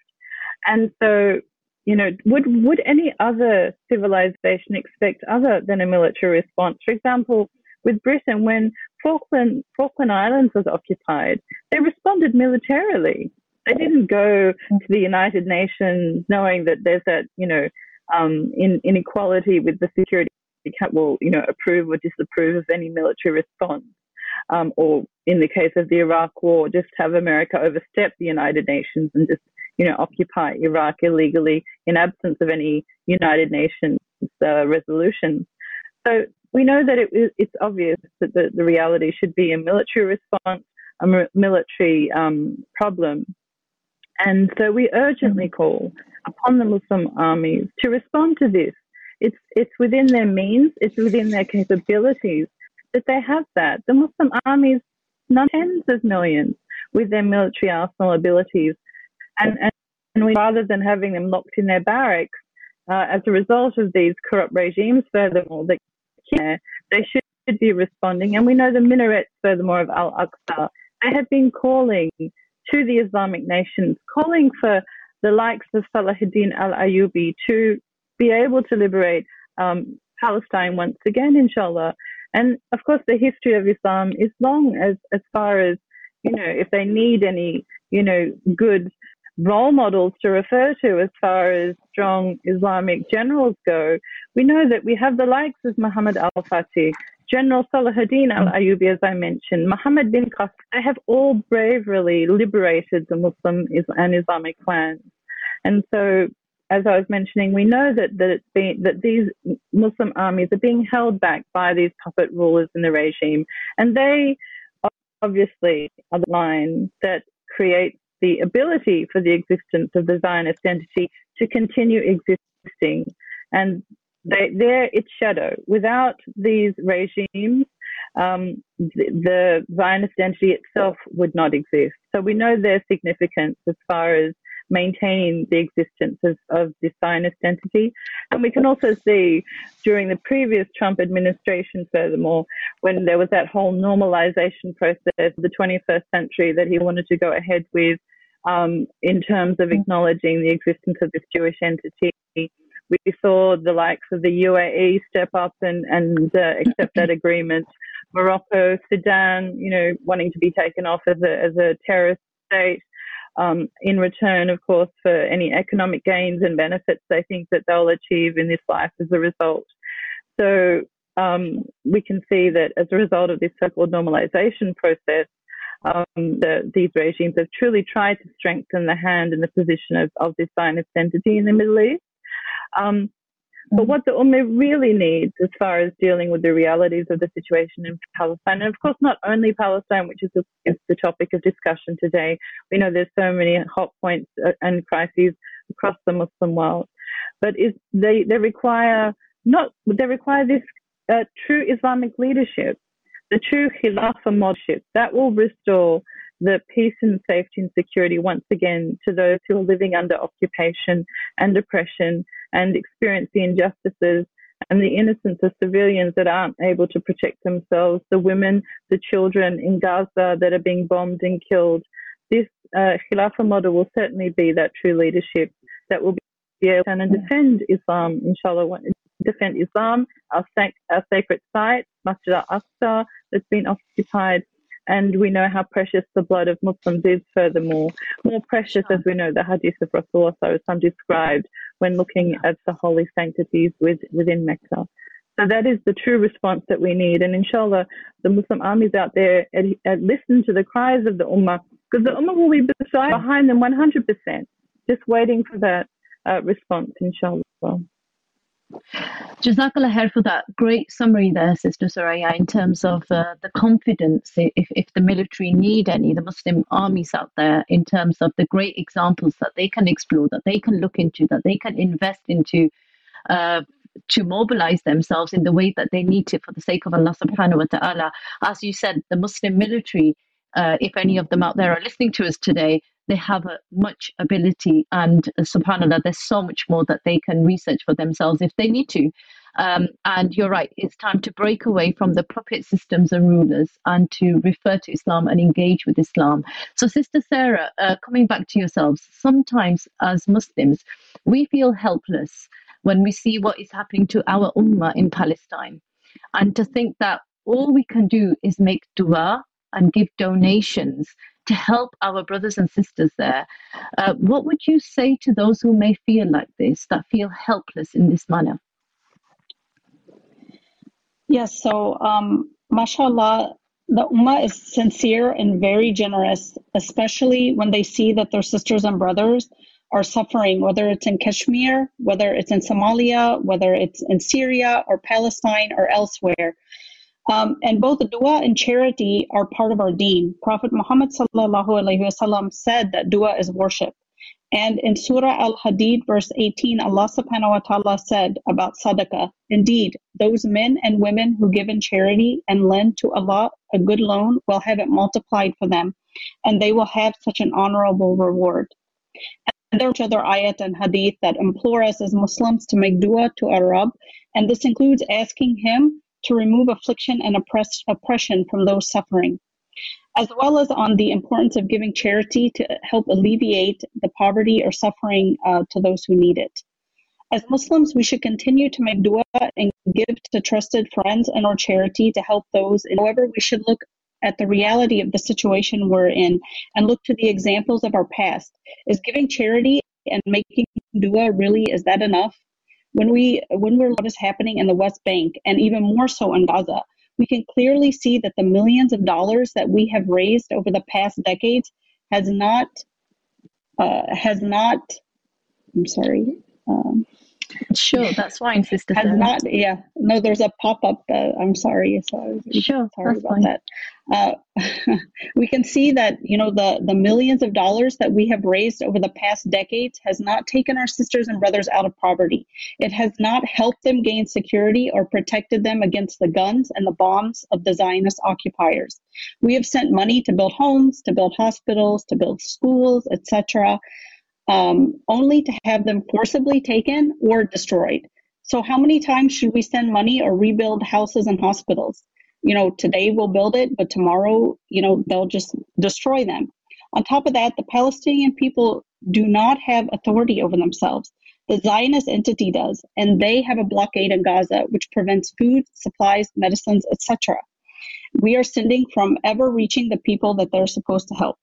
And so, you know, would, would any other civilization expect other than a military response? For example, with Britain, when Falkland, Falkland Islands was occupied, they responded militarily. They didn't go to the United Nations knowing that there's that, you know, um, in, inequality with the security will, you know, approve or disapprove of any military response. Um, or in the case of the Iraq War, just have America overstep the United Nations and just, you know, occupy Iraq illegally in absence of any United Nations uh, resolution. So we know that it, it's obvious that the, the reality should be a military response, a military um, problem. And so we urgently mm-hmm. call upon the Muslim armies to respond to this. It's, it's within their means, it's within their capabilities that they have that. The Muslim armies, not tens of millions, with their military arsenal abilities. And, and, and we, rather than having them locked in their barracks uh, as a result of these corrupt regimes, furthermore, that they should be responding. And we know the minarets, furthermore, of Al Aqsa, they have been calling to the Islamic nations, calling for the likes of Salahuddin al Ayyubi to be able to liberate um, Palestine once again, inshallah. And of course, the history of Islam is long as, as far as, you know, if they need any, you know, good role models to refer to as far as strong Islamic generals go, we know that we have the likes of Muhammad al Fatih General Salahuddin al Ayyubi, as I mentioned, Muhammad bin Qasim, they have all bravely liberated the Muslim and Islamic clans. And so, as I was mentioning, we know that that, been, that these Muslim armies are being held back by these puppet rulers in the regime, and they obviously are the line that creates the ability for the existence of the Zionist entity to continue existing. And they, they're its shadow. Without these regimes, um, the, the Zionist entity itself would not exist. So we know their significance as far as maintaining the existence of, of this Zionist entity. And we can also see during the previous Trump administration, furthermore, when there was that whole normalization process of the 21st century that he wanted to go ahead with um, in terms of mm. acknowledging the existence of this Jewish entity. We saw the likes of the UAE step up and, and uh, accept that agreement. Morocco, Sudan, you know, wanting to be taken off as a, as a terrorist state. Um, in return, of course, for any economic gains and benefits they think that they'll achieve in this life as a result. So um, we can see that as a result of this so-called normalization process, um, the, these regimes have truly tried to strengthen the hand and the position of, of this Zionist entity in the Middle East. Um, but what the Ummah really needs as far as dealing with the realities of the situation in Palestine, and of course not only Palestine, which is, is the topic of discussion today. We know there's so many hot points uh, and crises across the Muslim world, but is, they, they require not, they require this uh, true Islamic leadership, the true Khilafah modship that will restore the peace and safety and security once again to those who are living under occupation and oppression and experience the injustices and the innocence of civilians that aren't able to protect themselves, the women, the children in Gaza that are being bombed and killed. This uh, Khilafah model will certainly be that true leadership that will be able to defend Islam, inshallah, defend Islam, our, sac- our sacred site, Masjid al-Aqsa, that's been occupied, and we know how precious the blood of Muslims is, furthermore. More precious, as we know, the hadith of Rasulullah described when looking at the holy sanctities with, within Mecca. So that is the true response that we need. And inshallah, the Muslim armies out there listen to the cries of the Ummah, because the Ummah will be beside, behind them 100%, just waiting for that uh, response, inshallah. Jazakallah khair for that great summary there, Sister Soraya, in terms of uh, the confidence, if, if the military need any, the Muslim armies out there, in terms of the great examples that they can explore, that they can look into, that they can invest into uh, to mobilize themselves in the way that they need to for the sake of Allah subhanahu wa ta'ala. As you said, the Muslim military, uh, if any of them out there are listening to us today, they have a much ability and subhanallah there's so much more that they can research for themselves if they need to. Um, and you're right it's time to break away from the puppet systems and rulers and to refer to islam and engage with islam. So sister sarah uh, coming back to yourselves sometimes as muslims we feel helpless when we see what is happening to our ummah in palestine. And to think that all we can do is make dua and give donations to help our brothers and sisters there. Uh, what would you say to those who may feel like this, that feel helpless in this manner? Yes, so um, mashallah, the Ummah is sincere and very generous, especially when they see that their sisters and brothers are suffering, whether it's in Kashmir, whether it's in Somalia, whether it's in Syria or Palestine or elsewhere. Um, and both dua and charity are part of our deen. Prophet Muhammad wasallam said that dua is worship. And in Surah Al Hadid, verse 18, Allah subhanahu wa ta'ala said about sadaqah, indeed, those men and women who give in charity and lend to Allah a good loan will have it multiplied for them, and they will have such an honorable reward. And there are other ayat and hadith that implore us as Muslims to make dua to our Rabb, and this includes asking Him to remove affliction and oppress, oppression from those suffering, as well as on the importance of giving charity to help alleviate the poverty or suffering uh, to those who need it. As Muslims, we should continue to make dua and give to trusted friends and or charity to help those. However, we should look at the reality of the situation we're in and look to the examples of our past. Is giving charity and making dua really is that enough? When we when we're what is happening in the West Bank and even more so in Gaza, we can clearly see that the millions of dollars that we have raised over the past decades has not uh, has not. I'm sorry. Um, Sure, that's fine, Sister has Sarah. not yeah no there's a pop-up uh, i'm sorry so Sure, sorry about fine. that. Uh, we can see that you know the the millions of dollars that we have raised over the past decades has not taken our sisters and brothers out of poverty. It has not helped them gain security or protected them against the guns and the bombs of the zionist occupiers. We have sent money to build homes to build hospitals to build schools etc um, only to have them forcibly taken or destroyed. So, how many times should we send money or rebuild houses and hospitals? You know, today we'll build it, but tomorrow, you know, they'll just destroy them. On top of that, the Palestinian people do not have authority over themselves. The Zionist entity does, and they have a blockade in Gaza which prevents food, supplies, medicines, etc. We are sending from ever reaching the people that they're supposed to help.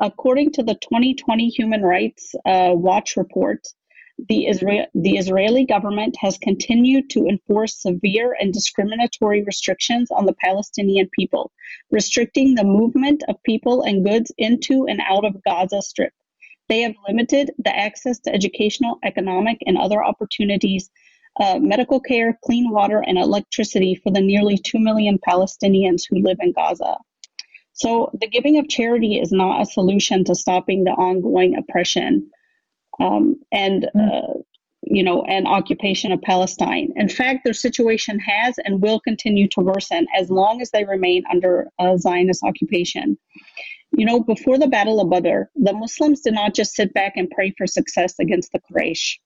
According to the 2020 Human Rights uh, Watch report, the, Isra- the Israeli government has continued to enforce severe and discriminatory restrictions on the Palestinian people, restricting the movement of people and goods into and out of Gaza Strip. They have limited the access to educational, economic, and other opportunities, uh, medical care, clean water, and electricity for the nearly 2 million Palestinians who live in Gaza. So, the giving of charity is not a solution to stopping the ongoing oppression um, and uh, you know and occupation of Palestine. In fact, their situation has and will continue to worsen as long as they remain under uh, Zionist occupation. You know, before the Battle of Badr, the Muslims did not just sit back and pray for success against the Quraysh.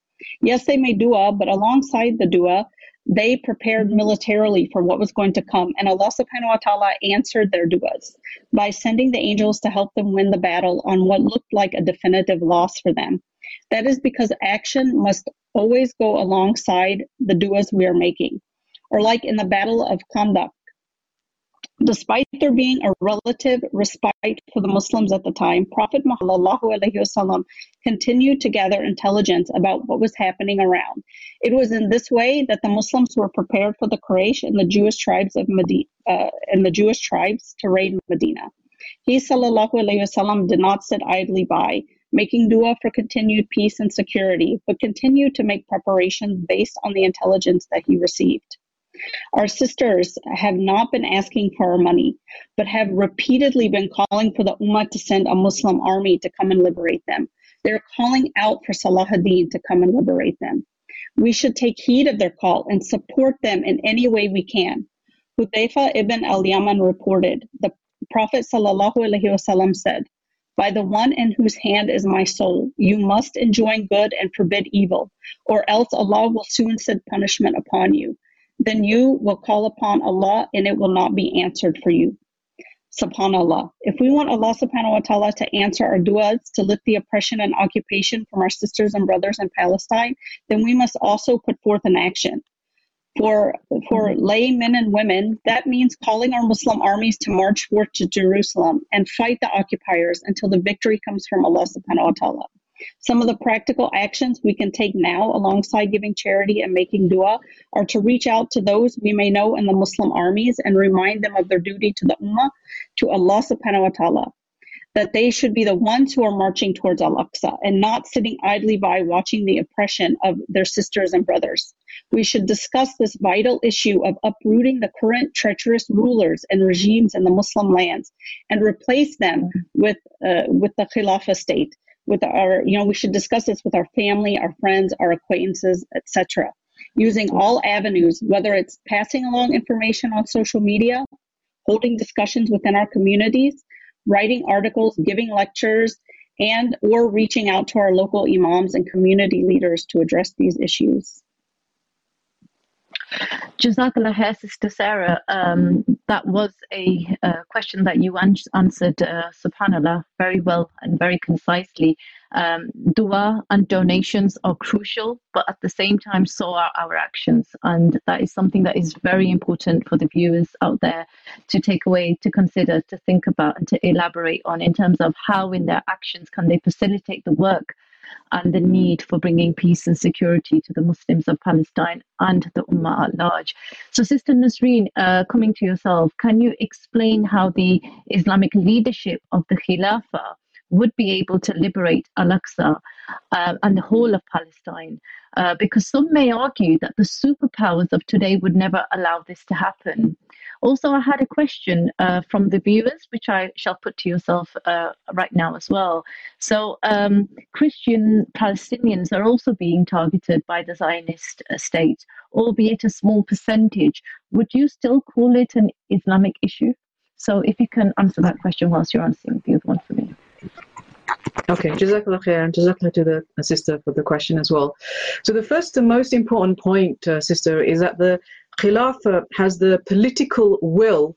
Yes, they made dua, but alongside the dua, they prepared mm-hmm. militarily for what was going to come, and Allah subhanahu wa ta'ala answered their du'as by sending the angels to help them win the battle on what looked like a definitive loss for them. That is because action must always go alongside the du'as we are making. Or like in the Battle of Khandaq, Despite there being a relative respite for the Muslims at the time, Prophet Muhammad continued to gather intelligence about what was happening around. It was in this way that the Muslims were prepared for the Quraysh and the Jewish tribes of Medina, uh, and the Jewish tribes to raid Medina. He wasallam did not sit idly by, making dua for continued peace and security, but continued to make preparations based on the intelligence that he received. Our sisters have not been asking for our money, but have repeatedly been calling for the Ummah to send a Muslim army to come and liberate them. They're calling out for Salahuddin to come and liberate them. We should take heed of their call and support them in any way we can. Hudayfa ibn al-Yaman reported, the Prophet ﷺ said, by the one in whose hand is my soul, you must enjoin good and forbid evil, or else Allah will soon send punishment upon you then you will call upon Allah and it will not be answered for you. Subhanallah. If we want Allah subhanahu wa ta'ala to answer our du'as to lift the oppression and occupation from our sisters and brothers in Palestine, then we must also put forth an action. For, for mm-hmm. lay men and women, that means calling our Muslim armies to march forth to Jerusalem and fight the occupiers until the victory comes from Allah subhanahu wa ta'ala. Some of the practical actions we can take now alongside giving charity and making dua are to reach out to those we may know in the Muslim armies and remind them of their duty to the Ummah, to Allah subhanahu wa ta'ala. That they should be the ones who are marching towards Al Aqsa and not sitting idly by watching the oppression of their sisters and brothers. We should discuss this vital issue of uprooting the current treacherous rulers and regimes in the Muslim lands and replace them with, uh, with the Khilafah state with our you know we should discuss this with our family our friends our acquaintances etc using all avenues whether it's passing along information on social media holding discussions within our communities writing articles giving lectures and or reaching out to our local imams and community leaders to address these issues Jazakallah khair, Sister Sarah. Um, that was a uh, question that you an- answered, uh, subhanAllah, very well and very concisely. Um, dua and donations are crucial, but at the same time, so are our actions. And that is something that is very important for the viewers out there to take away, to consider, to think about, and to elaborate on in terms of how, in their actions, can they facilitate the work and the need for bringing peace and security to the Muslims of Palestine and the Ummah at large. So, Sister Nazreen, uh, coming to yourself, can you explain how the Islamic leadership of the Khilafah would be able to liberate Al Aqsa uh, and the whole of Palestine? Uh, because some may argue that the superpowers of today would never allow this to happen. Also, I had a question uh, from the viewers, which I shall put to yourself uh, right now as well. So, um, Christian Palestinians are also being targeted by the Zionist uh, state, albeit a small percentage. Would you still call it an Islamic issue? So, if you can answer that question whilst you're answering the other one for me. Okay, Jazakallah khair, and Jazakallah to the uh, sister for the question as well. So the first and most important point, uh, sister, is that the Khilafah has the political will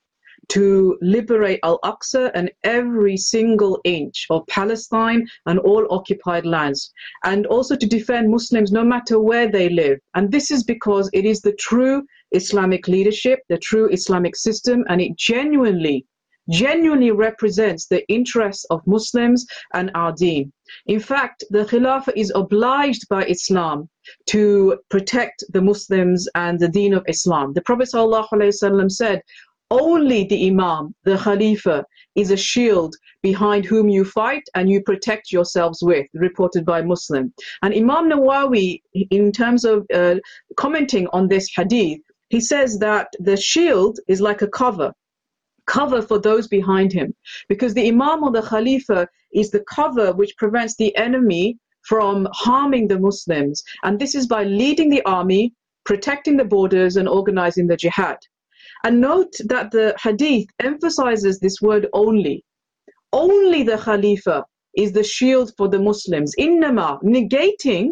to liberate Al-Aqsa and every single inch of Palestine and all occupied lands, and also to defend Muslims no matter where they live. And this is because it is the true Islamic leadership, the true Islamic system, and it genuinely genuinely represents the interests of Muslims and our deen. In fact, the Khilafah is obliged by Islam to protect the Muslims and the deen of Islam. The Prophet ﷺ said, only the Imam, the Khalifa, is a shield behind whom you fight and you protect yourselves with, reported by Muslim. And Imam Nawawi, in terms of uh, commenting on this hadith, he says that the shield is like a cover cover for those behind him. Because the Imam or the Khalifa is the cover which prevents the enemy from harming the Muslims. And this is by leading the army, protecting the borders, and organizing the jihad. And note that the hadith emphasizes this word only. Only the Khalifa is the shield for the Muslims. Innama, negating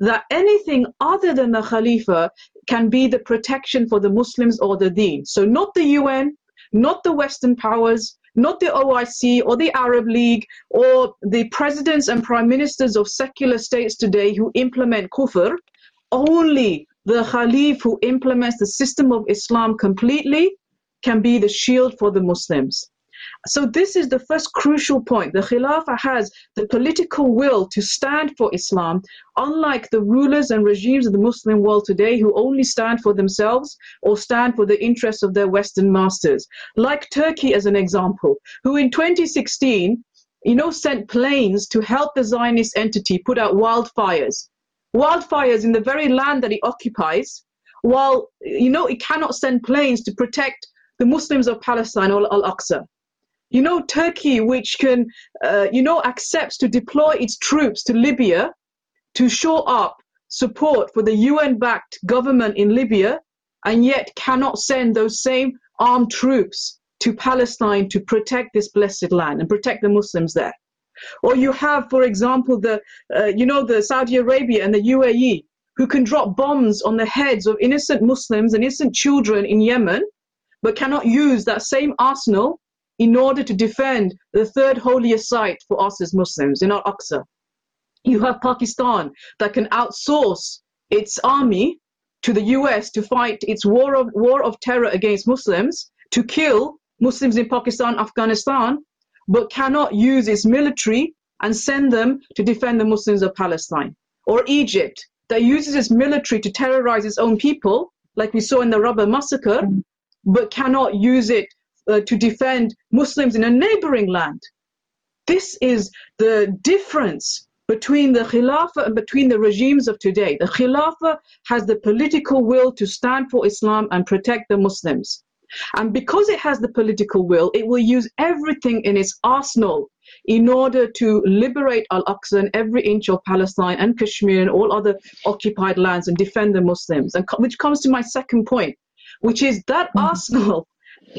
that anything other than the Khalifa can be the protection for the Muslims or the deen. So, not the UN, not the Western powers, not the OIC or the Arab League or the presidents and prime ministers of secular states today who implement kufr, only the Khalif who implements the system of Islam completely can be the shield for the Muslims. So this is the first crucial point. The Khilafah has the political will to stand for Islam, unlike the rulers and regimes of the Muslim world today who only stand for themselves or stand for the interests of their Western masters. Like Turkey as an example, who in 2016, you know, sent planes to help the Zionist entity put out wildfires. Wildfires in the very land that it occupies, while, you know, it cannot send planes to protect the Muslims of Palestine or Al-Aqsa. You know, Turkey, which can, uh, you know, accepts to deploy its troops to Libya to show up support for the UN backed government in Libya, and yet cannot send those same armed troops to Palestine to protect this blessed land and protect the Muslims there. Or you have, for example, the, uh, you know, the Saudi Arabia and the UAE, who can drop bombs on the heads of innocent Muslims and innocent children in Yemen, but cannot use that same arsenal in order to defend the third holiest site for us as Muslims in Al-Aqsa. You have Pakistan that can outsource its army to the US to fight its war of, war of terror against Muslims, to kill Muslims in Pakistan, Afghanistan, but cannot use its military and send them to defend the Muslims of Palestine. Or Egypt that uses its military to terrorize its own people, like we saw in the Rabaa massacre, mm. but cannot use it uh, to defend Muslims in a neighboring land. This is the difference between the Khilafah and between the regimes of today. The Khilafah has the political will to stand for Islam and protect the Muslims. And because it has the political will, it will use everything in its arsenal in order to liberate Al Aqsa and every inch of Palestine and Kashmir and all other occupied lands and defend the Muslims. And which comes to my second point, which is that mm-hmm. arsenal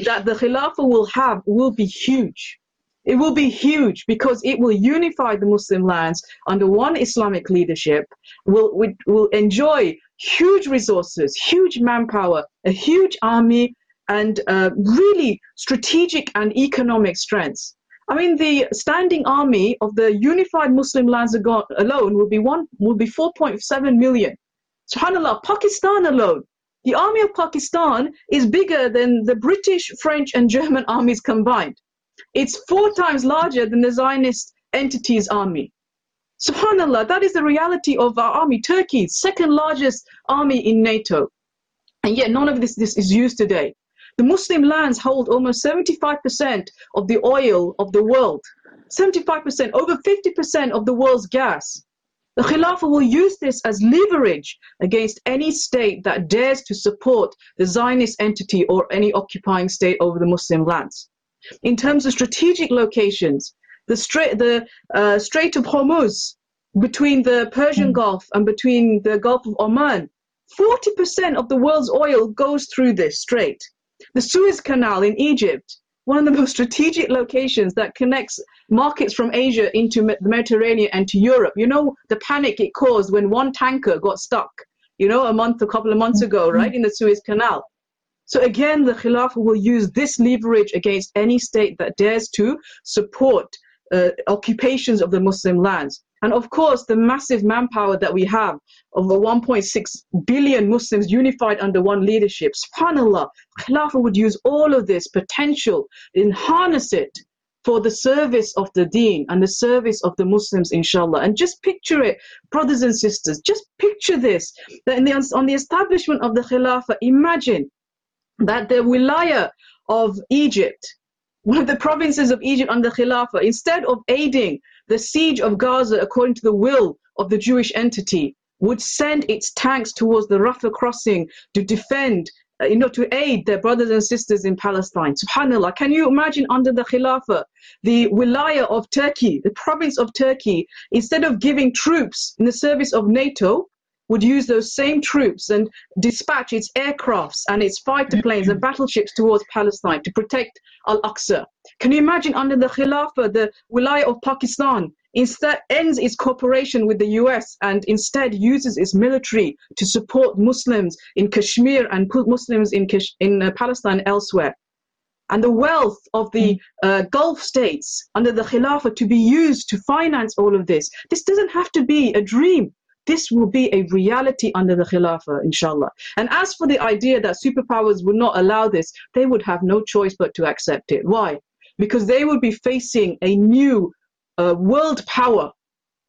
that the Khilafah will have will be huge. It will be huge because it will unify the Muslim lands under one Islamic leadership, will, will enjoy huge resources, huge manpower, a huge army, and uh, really strategic and economic strengths. I mean, the standing army of the unified Muslim lands alone will be one will be 4.7 million. Subhanallah, Pakistan alone the army of Pakistan is bigger than the British, French, and German armies combined. It's four times larger than the Zionist entity's army. Subhanallah, that is the reality of our army. Turkey, second largest army in NATO. And yet none of this, this is used today. The Muslim lands hold almost 75% of the oil of the world. 75%, over 50% of the world's gas. The Khilafah will use this as leverage against any state that dares to support the Zionist entity or any occupying state over the Muslim lands. In terms of strategic locations, the Strait, the, uh, Strait of Hormuz between the Persian Gulf and between the Gulf of Oman, 40% of the world's oil goes through this strait. The Suez Canal in Egypt, one of the most strategic locations that connects markets from Asia into the Mediterranean and to Europe. You know the panic it caused when one tanker got stuck, you know, a month, a couple of months ago, right, in the Suez Canal. So again, the Khilafah will use this leverage against any state that dares to support uh, occupations of the Muslim lands. And of course, the massive manpower that we have over 1.6 billion Muslims unified under one leadership. SubhanAllah, Khilafah would use all of this potential and harness it for the service of the deen and the service of the Muslims, inshallah. And just picture it, brothers and sisters, just picture this, that the, on the establishment of the Khilafah, imagine that the wilaya of Egypt, one of the provinces of Egypt under Khilafah, instead of aiding the siege of Gaza according to the will of the Jewish entity, would send its tanks towards the Rafah crossing to defend, uh, you know, to aid their brothers and sisters in Palestine. Subhanallah, can you imagine under the Khilafah, the wilaya of Turkey, the province of Turkey, instead of giving troops in the service of NATO, would use those same troops and dispatch its aircrafts and its fighter planes and battleships towards Palestine to protect Al Aqsa. Can you imagine under the Khilafah, the Wilaya of Pakistan instead ends its cooperation with the US and instead uses its military to support Muslims in Kashmir and Muslims in, Kash- in uh, Palestine elsewhere? and the wealth of the uh, Gulf states under the Khilafah to be used to finance all of this. This doesn't have to be a dream. This will be a reality under the Khilafah, inshallah. And as for the idea that superpowers would not allow this, they would have no choice but to accept it. Why? Because they would be facing a new uh, world power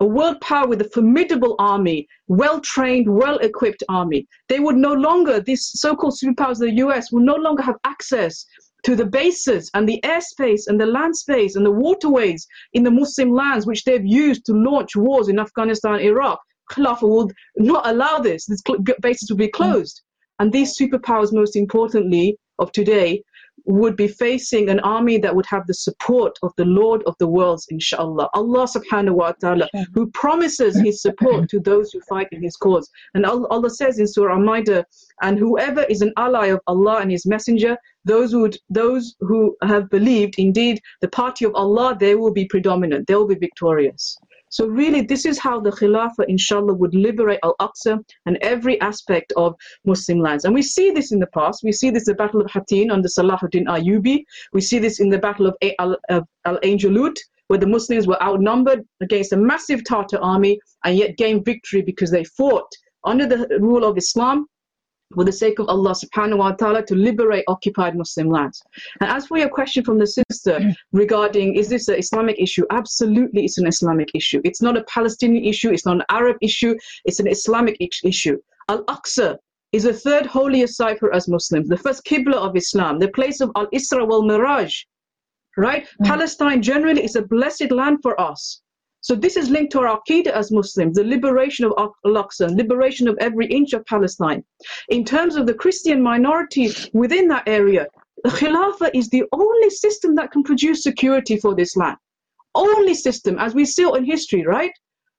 a world power with a formidable army, well trained, well equipped army. They would no longer, these so called superpowers of the US, will no longer have access to the bases and the airspace and the land space and the waterways in the Muslim lands which they've used to launch wars in Afghanistan, Iraq. Khilafah would not allow this. This basis would be closed. Mm. And these superpowers, most importantly, of today, would be facing an army that would have the support of the Lord of the worlds, inshallah. Allah subhanahu wa ta'ala, who promises his support to those who fight in his cause. And Allah says in Surah Al-Ma'idah, and whoever is an ally of Allah and his messenger, those who, those who have believed, indeed, the party of Allah, they will be predominant, they will be victorious. So really, this is how the Khilafah, inshallah, would liberate Al-Aqsa and every aspect of Muslim lands. And we see this in the past. We see this in the Battle of Hattin under Salahuddin Ayyubi. We see this in the Battle of Ain Jalut, where the Muslims were outnumbered against a massive Tartar army and yet gained victory because they fought under the rule of Islam for the sake of Allah subhanahu wa ta'ala to liberate occupied Muslim lands. And as for your question from the sister regarding is this an Islamic issue? Absolutely, it's an Islamic issue. It's not a Palestinian issue, it's not an Arab issue, it's an Islamic issue. Al Aqsa is the third holiest site for us Muslims, the first Qibla of Islam, the place of Al Isra wal Miraj. Right? Mm. Palestine generally is a blessed land for us. So this is linked to our Aqidah as Muslims, the liberation of Al-Aqsa, liberation of every inch of Palestine. In terms of the Christian minority within that area, the Khilafah is the only system that can produce security for this land. Only system, as we saw in history, right?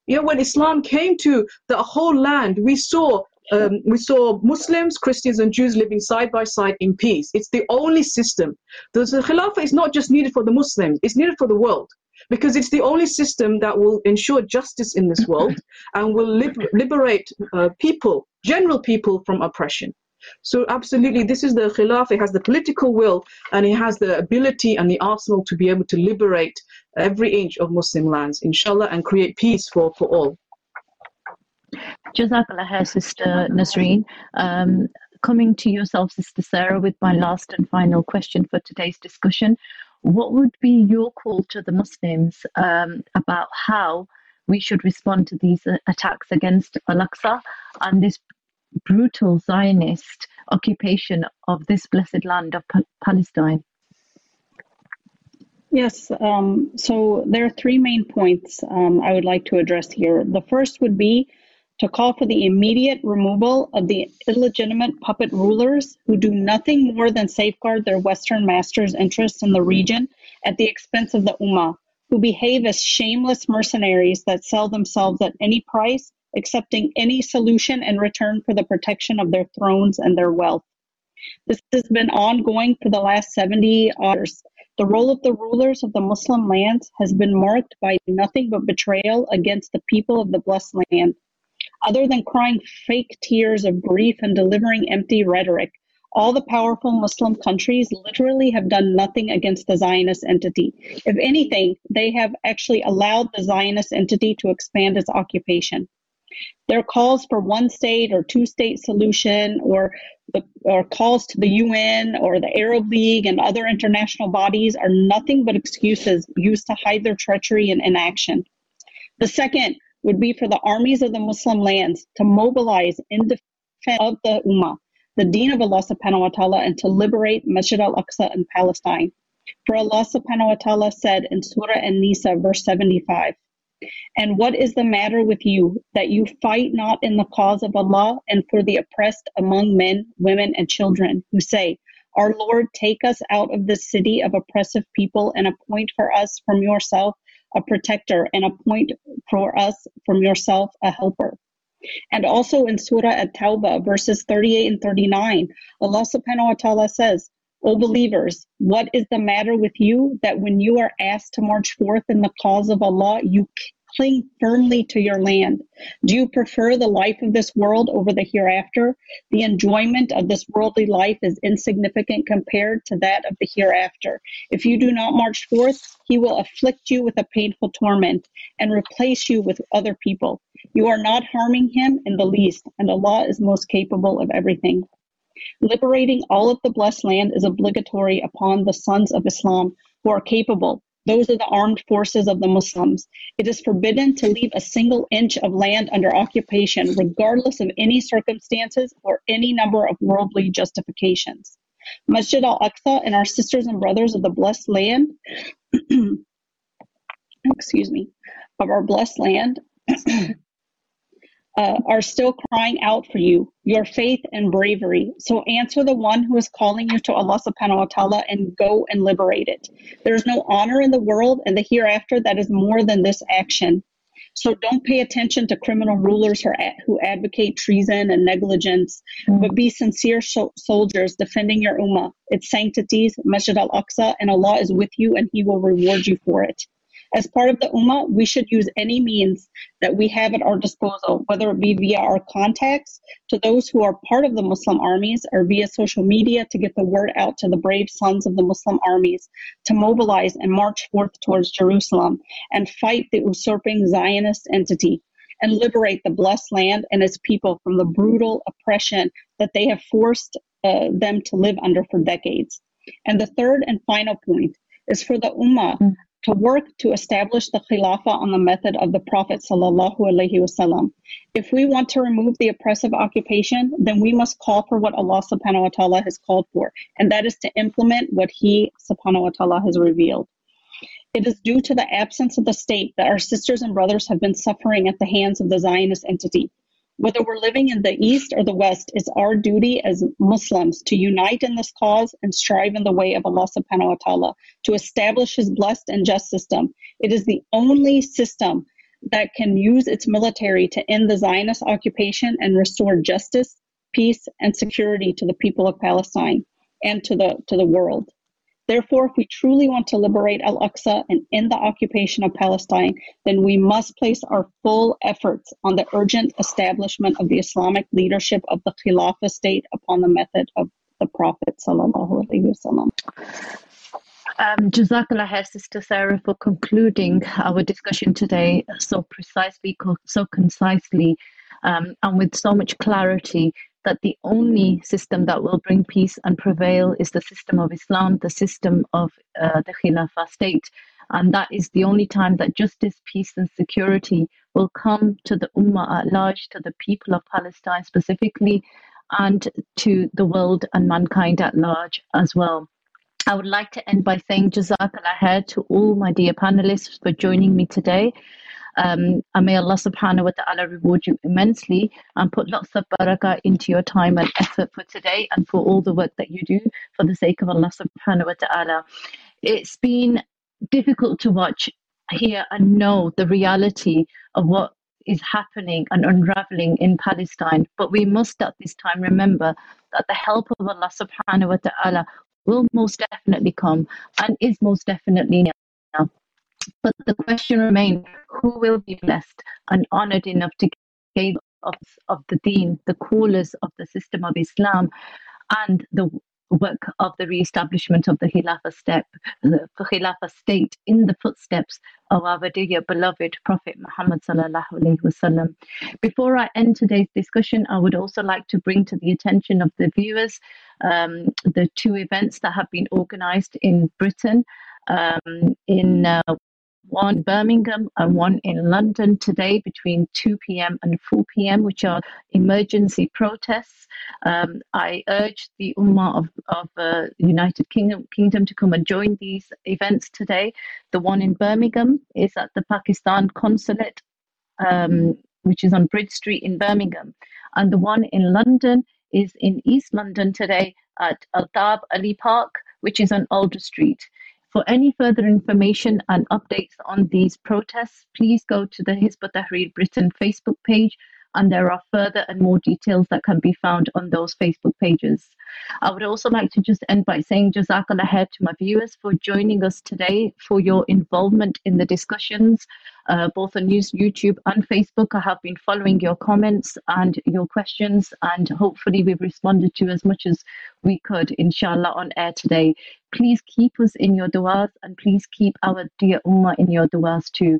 You know, when Islam came to the whole land, we saw um, we saw Muslims, Christians, and Jews living side by side in peace. It's the only system. The, the Khilafah is not just needed for the Muslims; it's needed for the world because it's the only system that will ensure justice in this world and will liber- liberate uh, people, general people, from oppression. So absolutely, this is the Khilaf. It has the political will and it has the ability and the arsenal to be able to liberate every inch of Muslim lands, inshallah, and create peace for, for all. Jazakallah, Sister Nazreen. Um, coming to yourself, Sister Sarah, with my last and final question for today's discussion. What would be your call to the Muslims um, about how we should respond to these uh, attacks against Al-Aqsa and this brutal Zionist occupation of this blessed land of Palestine? Yes, um, so there are three main points um, I would like to address here. The first would be to call for the immediate removal of the illegitimate puppet rulers who do nothing more than safeguard their Western masters' interests in the region at the expense of the Ummah, who behave as shameless mercenaries that sell themselves at any price, accepting any solution in return for the protection of their thrones and their wealth. This has been ongoing for the last 70 years. The role of the rulers of the Muslim lands has been marked by nothing but betrayal against the people of the blessed land. Other than crying fake tears of grief and delivering empty rhetoric, all the powerful Muslim countries literally have done nothing against the Zionist entity. If anything, they have actually allowed the Zionist entity to expand its occupation. Their calls for one state or two state solution or the, or calls to the UN or the Arab League and other international bodies are nothing but excuses used to hide their treachery and inaction. The second would be for the armies of the Muslim lands to mobilize in defense of the Ummah, the deen of Allah subhanahu wa ta'ala, and to liberate Masjid al Aqsa in Palestine. For Allah subhanahu wa ta'ala said in Surah An Nisa, verse 75, and what is the matter with you that you fight not in the cause of Allah and for the oppressed among men, women, and children who say, Our Lord, take us out of this city of oppressive people and appoint for us from yourself a protector and appoint for us from yourself a helper. And also in Surah At Tawbah, verses 38 and 39, Allah subhanahu wa ta'ala says, O believers, what is the matter with you that when you are asked to march forth in the cause of Allah, you cling firmly to your land? Do you prefer the life of this world over the hereafter? The enjoyment of this worldly life is insignificant compared to that of the hereafter. If you do not march forth, He will afflict you with a painful torment and replace you with other people. You are not harming Him in the least, and Allah is most capable of everything. Liberating all of the blessed land is obligatory upon the sons of Islam who are capable. Those are the armed forces of the Muslims. It is forbidden to leave a single inch of land under occupation, regardless of any circumstances or any number of worldly justifications. Masjid al Aqsa and our sisters and brothers of the blessed land, excuse me, of our blessed land uh, are still crying out for you, your faith and bravery. So answer the one who is calling you to Allah subhanahu wa ta'ala and go and liberate it. There is no honor in the world and the hereafter that is more than this action. So don't pay attention to criminal rulers who advocate treason and negligence, mm. but be sincere soldiers defending your ummah, its sanctities, Masjid al Aqsa, and Allah is with you and He will reward you for it. As part of the Ummah, we should use any means that we have at our disposal, whether it be via our contacts to those who are part of the Muslim armies or via social media to get the word out to the brave sons of the Muslim armies to mobilize and march forth towards Jerusalem and fight the usurping Zionist entity and liberate the blessed land and its people from the brutal oppression that they have forced uh, them to live under for decades. And the third and final point is for the Ummah mm to work to establish the Khilafah on the method of the Prophet wasallam. If we want to remove the oppressive occupation, then we must call for what Allah subhanahu wa ta'ala has called for, and that is to implement what He subhanahu wa ta'ala has revealed. It is due to the absence of the state that our sisters and brothers have been suffering at the hands of the Zionist entity. Whether we're living in the East or the West, it's our duty as Muslims to unite in this cause and strive in the way of Allah subhanahu wa ta'ala to establish His blessed and just system. It is the only system that can use its military to end the Zionist occupation and restore justice, peace, and security to the people of Palestine and to the, to the world. Therefore, if we truly want to liberate Al Aqsa and end the occupation of Palestine, then we must place our full efforts on the urgent establishment of the Islamic leadership of the Khilafah state upon the method of the Prophet. Um, Jazakallah Sister Sarah, for concluding our discussion today so precisely, so concisely, um, and with so much clarity that the only system that will bring peace and prevail is the system of Islam, the system of uh, the Khilafah state. And that is the only time that justice, peace, and security will come to the Ummah at large, to the people of Palestine specifically, and to the world and mankind at large as well. I would like to end by saying Jazakallah to all my dear panelists for joining me today. Um, and may Allah subhanahu wa ta'ala reward you immensely and put lots of barakah into your time and effort for today and for all the work that you do for the sake of Allah subhanahu wa ta'ala. It's been difficult to watch, hear, and know the reality of what is happening and unraveling in Palestine. But we must at this time remember that the help of Allah subhanahu wa ta'ala will most definitely come and is most definitely now. But the question remains who will be blessed and honored enough to gain of, of the deen, the callers of the system of Islam, and the work of the re-establishment of the Khilafah step, the Khilafah state in the footsteps of our dear beloved Prophet Muhammad wasallam. Before I end today's discussion, I would also like to bring to the attention of the viewers um, the two events that have been organised in Britain. Um, in uh, one in Birmingham and one in London today between 2 p.m. and 4 p.m., which are emergency protests. Um, I urge the Ummah of, of uh, United Kingdom, Kingdom to come and join these events today. The one in Birmingham is at the Pakistan Consulate, um, which is on Bridge Street in Birmingham. And the one in London is in East London today at Altab Ali Park, which is on Adler Street. For any further information and updates on these protests, please go to the Hizb ut-Tahrir Britain Facebook page and there are further and more details that can be found on those Facebook pages. I would also like to just end by saying Jazakallah khair to my viewers for joining us today, for your involvement in the discussions, uh, both on YouTube and Facebook. I have been following your comments and your questions, and hopefully we've responded to as much as we could, inshallah, on air today. Please keep us in your du'as and please keep our dear ummah in your du'as too.